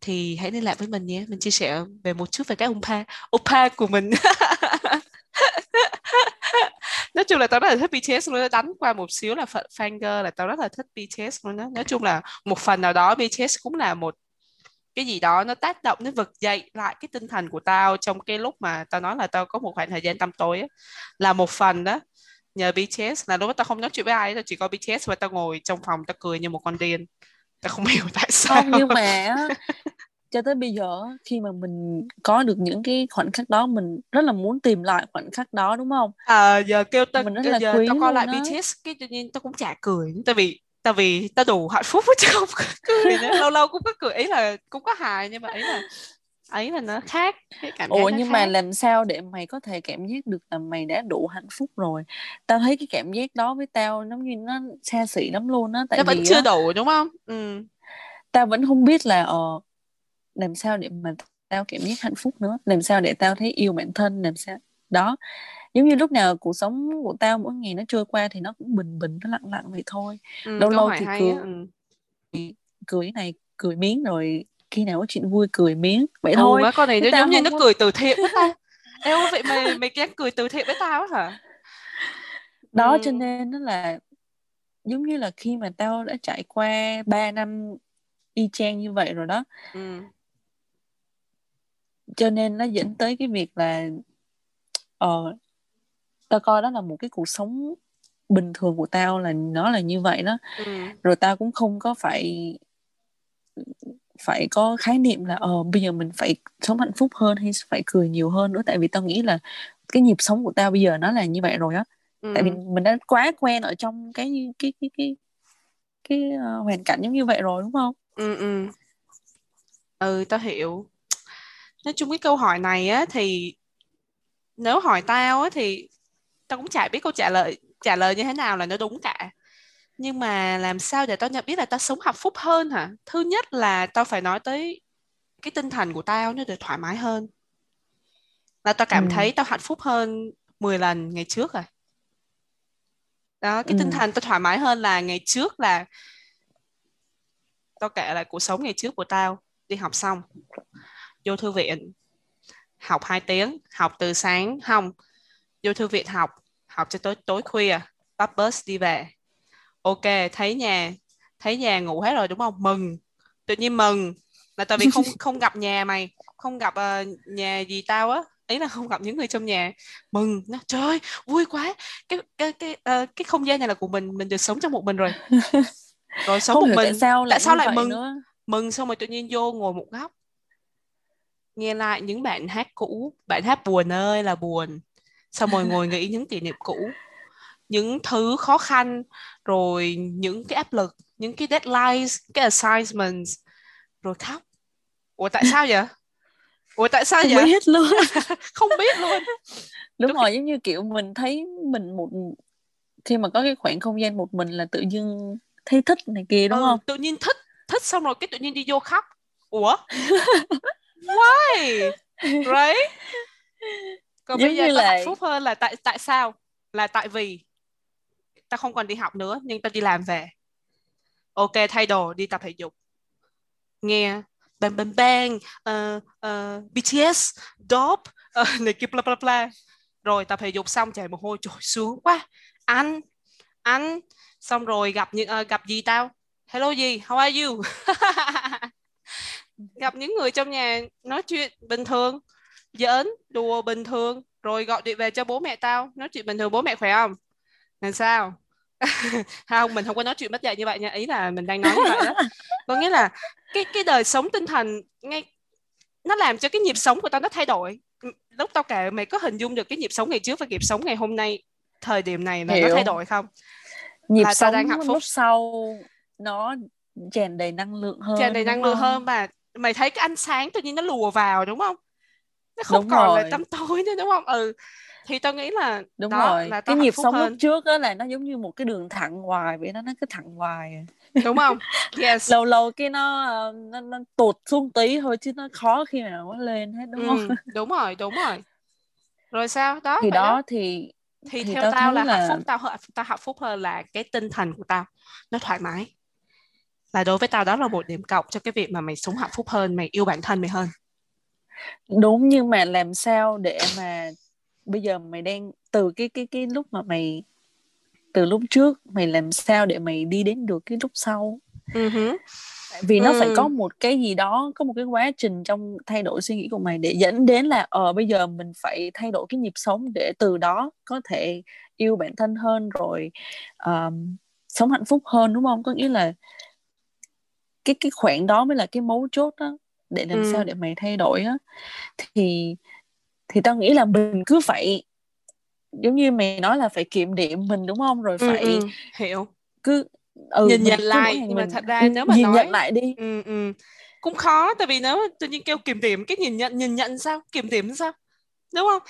thì hãy liên lạc với mình nhé. Mình chia sẻ về một chút về các oppa oppa của mình. *laughs* Nói chung là tao rất là thích BTS luôn đó. đánh qua một xíu là fan girl là tao rất là thích BTS luôn đó nói chung là một phần nào đó BTS cũng là một cái gì đó nó tác động, nó vực dậy lại cái tinh thần của tao trong cái lúc mà tao nói là tao có một khoảng thời gian tăm tối á. Là một phần đó nhờ BTS là lúc đó tao không nói chuyện với ai tao chỉ có BTS và tao ngồi trong phòng tao cười như một con điên. Tao không *laughs* hiểu tại sao. Không nhưng mà cho tới bây giờ khi mà mình có được những cái khoảnh khắc đó mình rất là muốn tìm lại khoảnh khắc đó đúng không? À, giờ kêu tao Mình rất là giờ quý tao coi lại á. BTS cái tự nhiên tao cũng chả cười. Tại vì tại vì tao đủ hạnh phúc *laughs* chứ không cười nữa. *laughs* Lâu lâu cũng có cười. Ấy là cũng có hài nhưng mà ấy là ấy là nó khác cái cảm giác ủa nhưng khác. mà làm sao để mày có thể cảm giác được là mày đã đủ hạnh phúc rồi? Tao thấy cái cảm giác đó với tao nó như nó xa xỉ lắm luôn á tại nó vẫn vì chưa á, đủ đúng không? Ừ. Tao vẫn không biết là ờ làm sao để mà tao cảm giác hạnh phúc nữa. Làm sao để tao thấy yêu bản thân làm sao? Đó giống như lúc nào cuộc sống của tao mỗi ngày nó trôi qua thì nó cũng bình bình nó lặng lặng vậy thôi. Ừ, lâu lâu thì cười ừ. cười này cười miếng rồi khi nào có chuyện vui cười miếng vậy ừ, thôi. má con này nó giống như nó cười từ thiện với ta Eo vậy mày mày gắng cười từ thiện với tao hả? Đó Ừ. cho nên nó là giống như là khi mà tao đã trải qua 3 năm y chang như vậy rồi đó. Ừ. Cho nên nó dẫn tới cái việc là ờ tao coi đó là một cái cuộc sống bình thường của tao là nó là như vậy đó. Ừ. Rồi tao cũng không có phải phải có khái niệm là ờ bây giờ mình phải sống hạnh phúc hơn hay phải cười nhiều hơn nữa? Tại vì tao nghĩ là cái nhịp sống của tao bây giờ nó là như vậy rồi á. Ừ. Tại vì mình đã quá quen ở trong cái cái cái cái cái ờ, hoàn cảnh giống như vậy rồi đúng không? Ừ ừ. Ừ tao hiểu. Nói chung cái câu hỏi này á thì nếu hỏi tao á thì tao cũng chả biết câu trả lời trả lời như thế nào là nó đúng cả nhưng mà làm sao để tao nhận biết là tao sống hạnh phúc hơn hả thứ nhất là tao phải nói tới cái tinh thần của tao nó được thoải mái hơn là tao cảm Ừ. thấy tao hạnh phúc hơn 10 lần ngày trước rồi đó cái tinh Ừ. thần tao thoải mái hơn là ngày trước là tao kể lại cuộc sống ngày trước của tao đi học xong vô thư viện học 2 tiếng học từ sáng không vô thư viện học học cho tối tối khuya bắt bus đi về ok thấy nhà thấy nhà ngủ hết rồi đúng không? Mừng. Tự nhiên mừng. Là tại vì không *laughs* không gặp nhà mày không gặp ờ, nhà gì tao á. Ý là không gặp những người trong nhà. Mừng. Nó trời ơi, vui quá. Cái cái cái uh, cái không gian này là của mình mình được sống trong một mình rồi. *laughs* Rồi sống không một mình tại sao lại tại sao lại mừng? nữa. Mừng xong rồi tự nhiên vô ngồi một góc. Nghe lại những bản hát cũ. Bản hát buồn ơi là buồn. Xong rồi ngồi nghĩ những kỷ niệm cũ những thứ khó khăn rồi những cái áp lực những cái deadlines cái assignments rồi khóc. Ủa tại sao vậy? Ủa tại sao không vậy? biết luôn. *laughs* Không biết luôn. Đúng Đúng rồi giống như kiểu mình thấy mình một khi mà có cái khoảng không gian một mình là tự dưng thấy thích này kia đúng ừ, không? tự nhiên thích thích xong rồi cái tự nhiên đi vô khóc. Ủa? Why? Right? Còn giống bây giờ là hạnh phúc hơn là tại tại sao? Là tại vì tao không còn đi học nữa nhưng tao đi làm về. Ok thay đồ đi tập thể dục. Nghe bang bang bang ờ, ờ, uh, uh, BTS dope uh, này kia bla bla bla. Rồi tập thể dục xong chảy mồ hôi trời sướng quá anh anh xong rồi gặp những uh, gặp gì tao? Hello gì? How are you? *laughs* Gặp những người trong nhà nói chuyện bình thường. Giỡn đùa bình thường. Rồi gọi điện về cho bố mẹ tao nói chuyện bình thường. Bố mẹ khỏe không? Làm sao? *laughs* không mình không có nói chuyện mất dạy như vậy nha ý là mình đang nói như vậy đó có nghĩa là cái cái đời sống tinh thần ngay nó làm cho cái nhịp sống của tao nó thay đổi lúc tao kể mày có hình dung được cái nhịp sống ngày trước và nhịp sống ngày hôm nay thời điểm này là Hiểu. nó thay đổi không nhịp là sống đang hạnh phúc. lúc sau nó tràn đầy năng lượng hơn tràn đầy năng lượng không? hơn và mày thấy cái ánh sáng tự nhiên nó lùa vào đúng không nó không Đúng còn là rồi. tăm tối nữa đúng không ừ thì tao nghĩ là đúng đó rồi là cái nhịp sống hơn. lúc trước á là nó giống như một cái đường thẳng hoài vậy đó nó cứ thẳng hoài à. đúng không? *laughs* Yes. Lâu lâu cái nó ờ, nó, nó tụt xuống tí thôi chứ nó khó khi nào nó lên hết đúng không? ừ, *laughs* đúng rồi đúng rồi. Rồi sao? Đó thì đó. thì thì, thì theo tao tao thấy là, hạnh là- phúc tao hạnh- tao hạnh phúc hơn là cái tinh thần của tao. Nó thoải mái. Là đối với tao đó là một điểm cộng cho cái việc mà mày sống hạnh phúc hơn mày yêu bản thân mày hơn. Đúng nhưng mà làm sao để mà bây giờ mày đang từ cái cái cái lúc mà mày từ lúc trước mày làm sao để mày đi đến được cái lúc sau. Tại vì nó phải Ừ. có một cái gì đó có một cái quá trình trong thay đổi suy nghĩ của mày để dẫn đến là ờ bây giờ mình phải thay đổi cái nhịp sống để từ đó có thể yêu bản thân hơn rồi um, sống hạnh phúc hơn đúng không có nghĩa là cái cái khoảng đó mới là cái mấu chốt đó để làm Ừ. sao để mày thay đổi á thì thì tao nghĩ là mình cứ phải giống như mày nói là phải kiểm điểm mình đúng không rồi ừ, phải ừ. hiểu cứ ừ, nhìn nhận lại nhưng mà thật ra nếu mà nhìn nói nhận lại đi ừ, ừ. cũng khó tại vì nếu tự nhiên kêu kiểm điểm cái nhìn nhận nhìn nhận sao kiểm điểm sao đúng không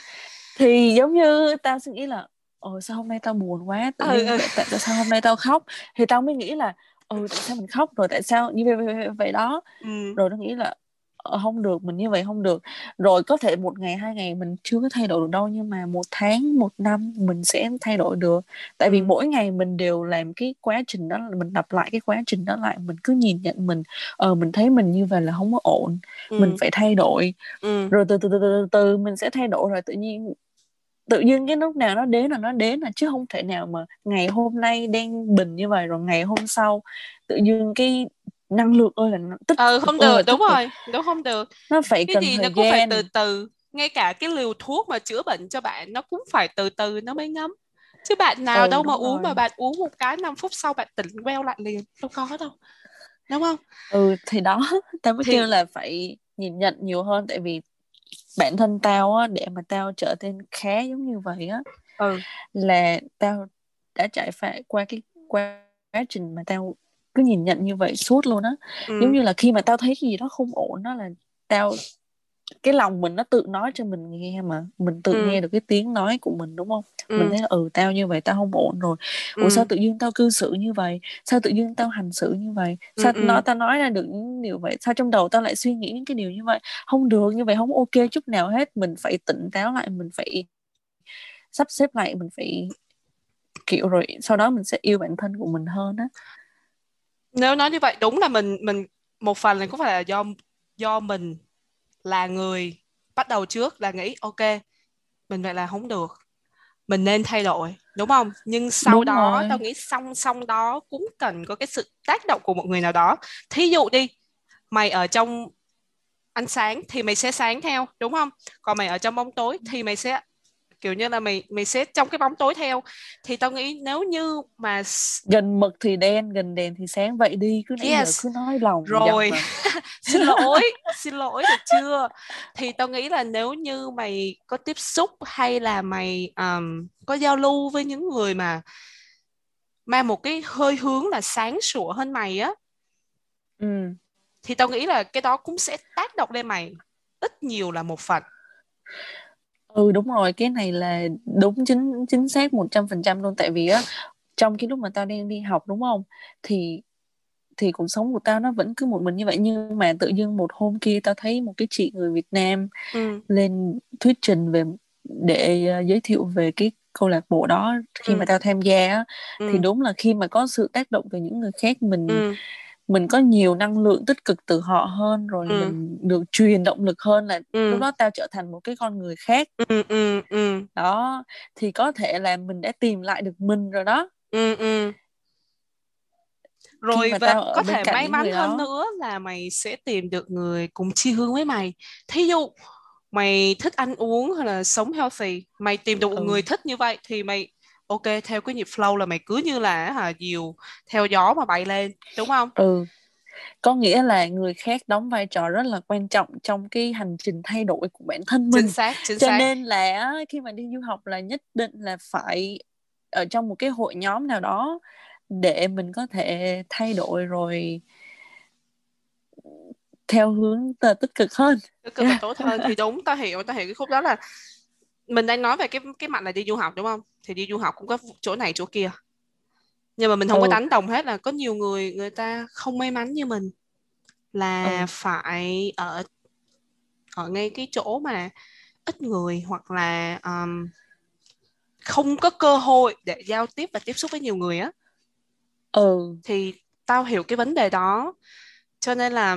thì giống như tao suy nghĩ là ồ sao hôm nay tao buồn quá tự Ừ, ừ. tại, tại, sao hôm nay tao khóc thì tao mới nghĩ là ừ tại sao mình khóc rồi tại sao như vậy, vậy, vậy, đó ừ. rồi nó nghĩ là không được mình như vậy không được rồi có thể một ngày hai ngày mình chưa có thay đổi được đâu nhưng mà một tháng một năm mình sẽ thay đổi được tại vì mỗi ngày mình đều làm cái quá trình đó mình lặp lại cái quá trình đó lại mình cứ nhìn nhận mình ờ mình thấy mình như vậy là không có ổn Ừ. mình phải thay đổi ừ. rồi từ từ từ từ, từ, từ mình sẽ thay đổi rồi tự nhiên tự nhiên cái lúc nào nó đến là nó đến là chứ không thể nào mà ngày hôm nay đang bình như vậy rồi ngày hôm sau tự nhiên cái năng lượng ơi là tích ừ không được đúng rồi đúng không được. Nó phải cái cần gì nó cũng phải từ từ ngay cả cái liều thuốc mà chữa bệnh cho bạn nó cũng phải từ từ nó mới ngấm. Chứ bạn nào Ừ, đâu mà đúng uống mà rồi. bạn uống một cái 5 phút sau bạn tỉnh queo lại liền đâu có đâu đúng không? Ừ thì đó *laughs* tao mới Thì- kêu là phải nhìn nhận nhiều hơn tại vì bản thân tao á để mà tao trở nên khá giống như vậy á ừ. là tao đã trải phải qua cái quá trình mà tao cứ nhìn nhận như vậy suốt luôn á ừ. giống như là khi mà tao thấy cái gì đó không ổn đó là tao cái lòng mình nó tự nói cho mình nghe mà mình tự Ừ. nghe được cái tiếng nói của mình đúng không ừ. mình thấy là ừ tao như vậy tao không ổn rồi ủa ừ. sao tự nhiên tao cư xử như vậy sao tự nhiên tao hành xử như vậy Ừ, sao ừ. nói tao nói ra được những điều vậy sao trong đầu tao lại suy nghĩ những cái điều như vậy không được như vậy không ok chút nào hết mình phải tỉnh táo lại mình phải sắp xếp lại mình phải kiểu rồi sau đó mình sẽ yêu bản thân của mình hơn á nếu nói như vậy đúng là mình mình một phần là cũng phải là do do mình là người bắt đầu trước là nghĩ ok mình vậy là không được. Mình nên thay đổi đúng không? Nhưng sau Đúng đó rồi. tao nghĩ song song đó cũng cần có cái sự tác động của một người nào đó. Thí dụ đi mày ở trong ăn sáng thì mày sẽ sáng theo đúng không? Còn mày ở trong bóng tối thì mày sẽ kiểu như là mày mày sẽ trong cái bóng tối theo. Thì tao nghĩ nếu như mà gần mực thì đen gần đèn thì sáng. Vậy đi cứ nãy yes. giờ cứ nói lòng rồi. *laughs* xin lỗi xin lỗi được chưa? Thì tao nghĩ là nếu như mày có tiếp xúc hay là mày um, có giao lưu với những người mà mang một cái hơi hướng là sáng sủa hơn mày á ừ. thì tao nghĩ là cái đó cũng sẽ tác động lên mày ít nhiều là một phần ừ đúng rồi cái này là đúng chính chính xác một trăm phần trăm luôn tại vì á trong cái lúc mà tao đang đi học đúng không thì thì cuộc sống của tao nó vẫn cứ một mình như vậy nhưng mà tự dưng một hôm kia tao thấy một cái chị người Việt Nam ừ. lên thuyết trình về để uh, giới thiệu về cái câu lạc bộ đó khi ừ. mà tao tham gia á, ừ. thì đúng là khi mà có sự tác động từ những người khác mình ừ mình có nhiều năng lượng tích cực từ họ hơn rồi ừ. mình được truyền động lực hơn là ừ. lúc đó tao trở thành một cái con người khác ừ, ừ, ừ. đó thì có thể là mình đã tìm lại được mình rồi đó ừ, ừ. rồi và có thể may mắn hơn nữa là mày sẽ tìm được người cùng chi hướng với mày thí dụ mày thích ăn uống hay là sống healthy mày tìm được một ừ. người thích như vậy thì mày ok theo cái nhịp flow là mày cứ như là hả diều theo gió mà bay lên đúng không? Ừ. Có nghĩa là người khác đóng vai trò rất là quan trọng trong cái hành trình thay đổi của bản thân mình. Chính xác chính cho xác. nên là khi mà đi du học là nhất định là phải ở trong một cái hội nhóm nào đó để mình có thể thay đổi rồi theo hướng tích cực hơn. Tích cực và *laughs* tốt hơn thì đúng ta hiểu ta hiểu cái khúc đó là mình đang nói về cái cái mặt là đi du học đúng không? Thì đi du học cũng có chỗ này chỗ kia. Nhưng mà mình không ừ. có đánh đồng hết là có nhiều người người ta không may mắn như mình. Là ừ. phải ở ở ngay cái chỗ mà ít người hoặc là um, không có cơ hội để giao tiếp và tiếp xúc với nhiều người á. Ừ. Thì tao hiểu cái vấn đề đó. Cho nên là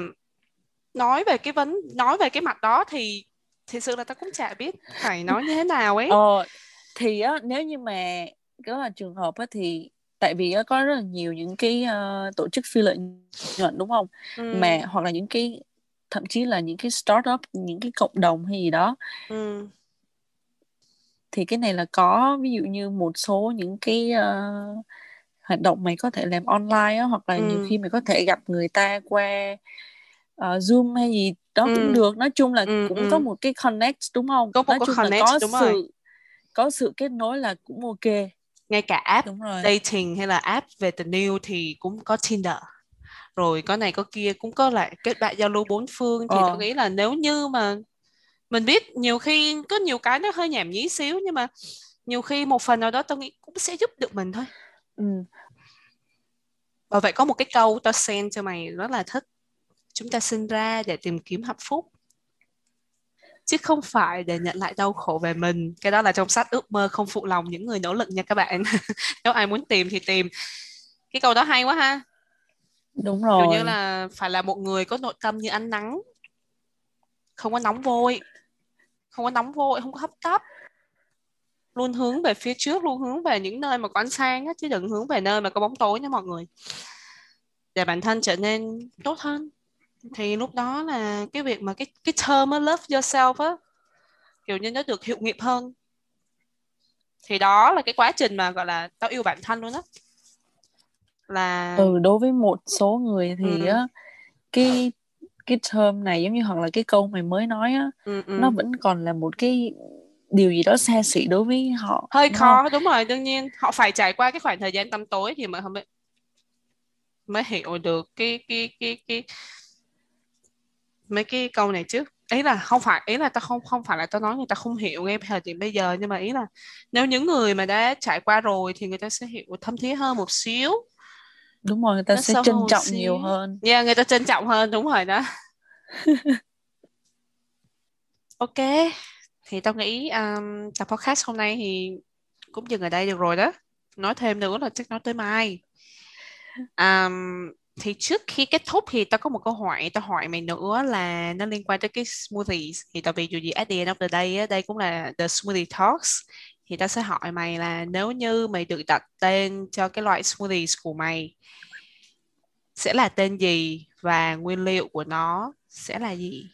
nói về cái vấn nói về cái mặt đó thì thực sự là tao cũng chả biết phải nói như thế nào ấy ờ thì á nếu như mà đó là trường hợp á thì tại vì á, có rất là nhiều những cái uh, tổ chức phi lợi nhuận đúng không ừ. mà hoặc là những cái thậm chí là những cái startup những cái cộng đồng hay gì đó ừ. thì cái này là có ví dụ như một số những cái uh, hoạt động mày có thể làm online á, hoặc là ừ. nhiều khi mày có thể gặp người ta qua uh, zoom hay gì đó ừ. cũng được nói chung là ừ, cũng ừ. có một cái connect đúng không có một nói chung connect, là có đúng sự rồi. có sự kết nối là cũng ok ngay cả app dating hay là app về tình yêu thì cũng có Tinder rồi có này có kia cũng có lại kết bạn giao lưu bốn phương thì ờ. tôi nghĩ là nếu như mà mình biết nhiều khi có nhiều cái nó hơi nhảm nhí xíu nhưng mà nhiều khi một phần nào đó tôi nghĩ cũng sẽ giúp được mình thôi ừ. và vậy có một cái câu tao send cho mày rất là thích chúng ta sinh ra để tìm kiếm hạnh phúc chứ không phải để nhận lại đau khổ về mình. Cái đó là trong sách ước mơ không phụ lòng những người nỗ lực nha các bạn. *laughs* Nếu ai muốn tìm thì tìm. Cái câu đó hay quá ha. Đúng rồi kiểu như là phải là một người có nội tâm như ánh nắng không có nóng vội không có nóng vội không có hấp tấp. Luôn hướng về phía trước luôn hướng về những nơi mà có ánh sáng á, chứ đừng hướng về nơi mà có bóng tối nha mọi người. Để bản thân trở nên tốt hơn thì lúc đó là cái việc mà cái cái term á, love yourself á kiểu như nó được hiệu nghiệm hơn thì đó là cái quá trình mà gọi là tao yêu bản thân luôn á là ừ đối với một số người thì ừ. á cái cái term này giống như hoặc là cái câu mày mới nói á ừ, ừ. nó vẫn còn là một cái điều gì đó xa xỉ đối với họ hơi khó không? đúng rồi đương nhiên họ phải trải qua cái khoảng thời gian tăm tối thì mới mới mới hiểu được cái cái cái cái mấy cái câu này chứ ý là không phải ý là tao không không phải là tao nói người ta không hiểu ngay thời điểm bây giờ nhưng mà ý là nếu những người mà đã trải qua rồi thì người ta sẽ hiểu thâm thía hơn một xíu. Đúng rồi người ta Nó sẽ trân trọng xíu. nhiều hơn. Yeah, người ta trân trọng hơn đúng rồi đó. *laughs* Ok thì tao nghĩ um, tập podcast hôm nay thì cũng dừng ở đây được rồi đó. Nói thêm nữa là chắc nói tới mai. Um, thì trước khi kết thúc thì tao có một câu hỏi tao hỏi mày nữa là nó liên quan tới cái smoothies. Thì tại vì dù gì at the end of the day đây cũng là the smoothie talks. Thì tao sẽ hỏi mày là nếu như mày được đặt tên cho cái loại smoothies của mày sẽ là tên gì và nguyên liệu của nó sẽ là gì?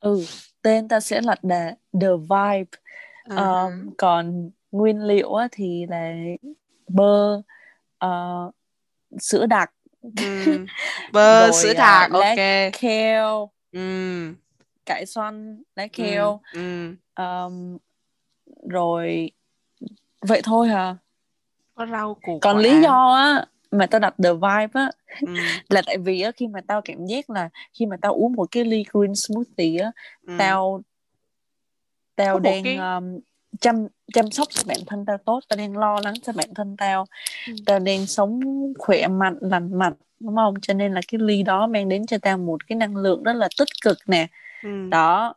Ừ tên ta sẽ là The, the Vibe. Uh-huh. um, còn nguyên liệu thì là bơ uh, sữa đặc ừ. bơ *laughs* rồi sữa uh, đặc ok keo ừ. cải xoăn lá keo ừ. Ừ. Um, rồi vậy thôi hả có rau củ còn quả. lý do á mà tao đặt the vibe á ừ. là tại vì á khi mà tao cảm giác là khi mà tao uống một cái ly green smoothie á ừ. tao tao đang cái... um, chăm chăm sóc cho bản thân tao tốt tao đang lo lắng cho bản thân tao. Ừ. tao đang sống khỏe mạnh lành mạnh đúng không? Cho nên là cái ly đó mang đến cho tao một cái năng lượng rất là tích cực nè. Ừ. đó.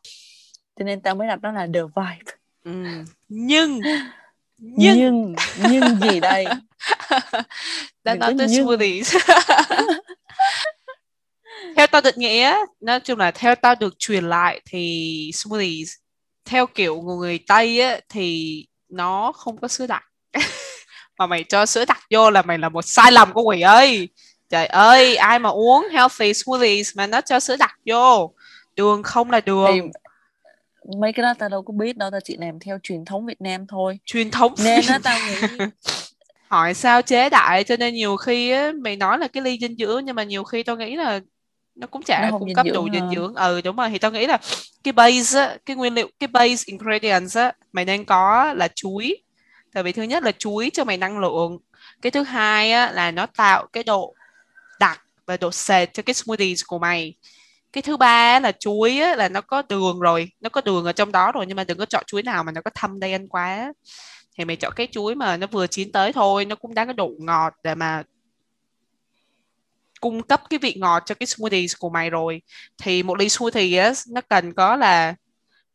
Cho nên tao mới đặt đó là the vibe. Ừ. nhưng *laughs* nhưng. Nhưng, nhưng gì đây? Đã nói tới smoothies. *laughs* Theo tao định nghĩa nói chung là theo tao được truyền lại thì smoothies theo kiểu của người tây á thì nó không có sữa đặc. *laughs* Mà mày cho sữa đặc vô là mày là một sai lầm của quỷ ơi. Trời ơi ai mà uống healthy smoothies mà nó cho sữa đặc vô? Đường không là đường. Thì mấy cái đó tao đâu có biết đâu tao chỉ làm theo truyền thống Việt Nam thôi. Truyền thống nên nó tao nghĩ *laughs* hỏi sao chế đại cho nên nhiều khi á mày nói là cái ly dinh dưỡng nhưng mà nhiều khi tao nghĩ là nó cũng chả cung cấp đủ dinh dưỡng. Ừ đúng rồi thì tao nghĩ là cái base á, cái nguyên liệu cái base ingredients á mày nên có là chuối. Tại vì thứ nhất là chuối cho mày năng lượng. Cái thứ hai á là nó tạo cái độ đặc và độ sệt cho cái smoothies của mày. Cái thứ ba là chuối á, là nó có đường rồi. Nó có đường ở trong đó rồi nhưng mà đừng có chọn chuối nào mà nó có thâm đen quá. Thì mày chọn cái chuối mà nó vừa chín tới thôi nó cũng đã có độ ngọt để mà cung cấp cái vị ngọt cho cái smoothies của mày rồi. Thì một ly smoothie á, nó cần có là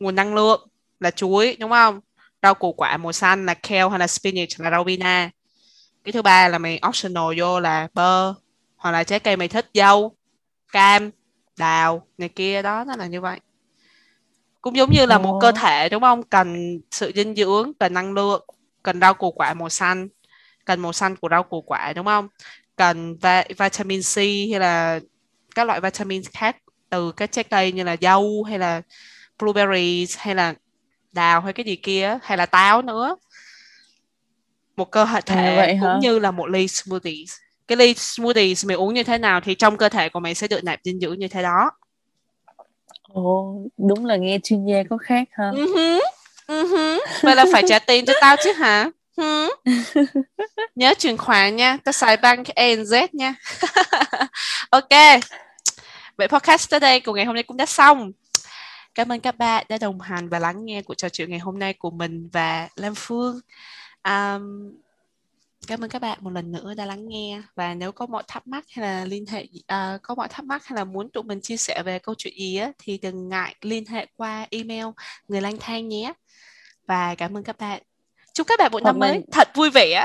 nguồn năng lượng là chuối đúng không? Rau củ quả màu xanh là kale hay là spinach là rau bina cái thứ ba là mày optional vô là bơ hoặc là trái cây mày thích dâu cam đào này kia đó nó là như vậy. Cũng giống như là một cơ thể đúng không? Cần sự dinh dưỡng cần năng lượng cần rau củ quả màu xanh cần màu xanh của rau củ quả đúng không cần vitamin C hay là các loại vitamin khác từ các trái cây như là dâu hay là blueberries hay là đào hay cái gì kia hay là táo nữa một cơ thể à, cũng hả? như là một ly smoothie cái ly smoothie mày uống như thế nào thì trong cơ thể của mày sẽ được nạp dinh dưỡng như thế đó Ồ, đúng là nghe chuyên gia có khác ha. Uh-huh. Uh-huh. Vậy là phải trả tiền cho tao chứ hả? Hmm. *laughs* Nhớ chuyển khoản nha, ta xài bank ANZ nha. *laughs* ok. Vậy podcast tới đây của ngày hôm nay cũng đã xong. Cảm ơn các bạn đã đồng hành và lắng nghe cuộc trò chuyện ngày hôm nay của mình và Lam Phương. Um, cảm ơn các bạn một lần nữa đã lắng nghe và nếu có mọi thắc mắc hay là liên hệ uh, có mọi thắc mắc hay là muốn tụi mình chia sẻ về câu chuyện gì á thì đừng ngại liên hệ qua email người lang thang nhé và cảm ơn các bạn chúc các bạn một năm mới thật vui vẻ. *laughs*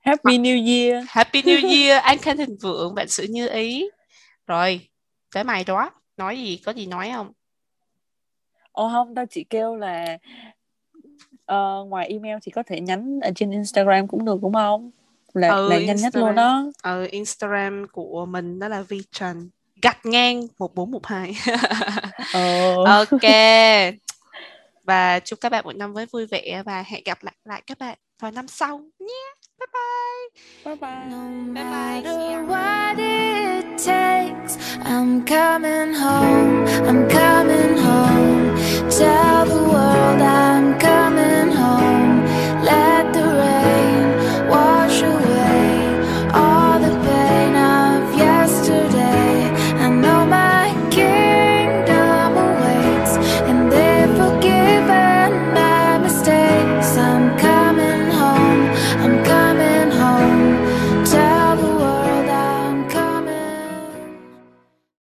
Happy New Year. Happy New *laughs* Year anh Khanh Thịnh Vượng bạn sự như ý. Rồi tới mày đó nói gì có gì nói không? Ồ không tao chỉ kêu là uh, ngoài email thì có thể nhắn ở trên Instagram cũng được đúng không? Là, ừ, là nhanh nhất luôn đó ừ, Instagram của mình đó là vi trần. Gạch ngang 1412 ừ. *laughs* ok và chúc các bạn một năm mới vui vẻ và hẹn gặp lại lại các bạn vào năm sau nhé. Bye bye. Bye bye. Bye bye. takes I'm coming home. I'm coming home. Tell the world I'm coming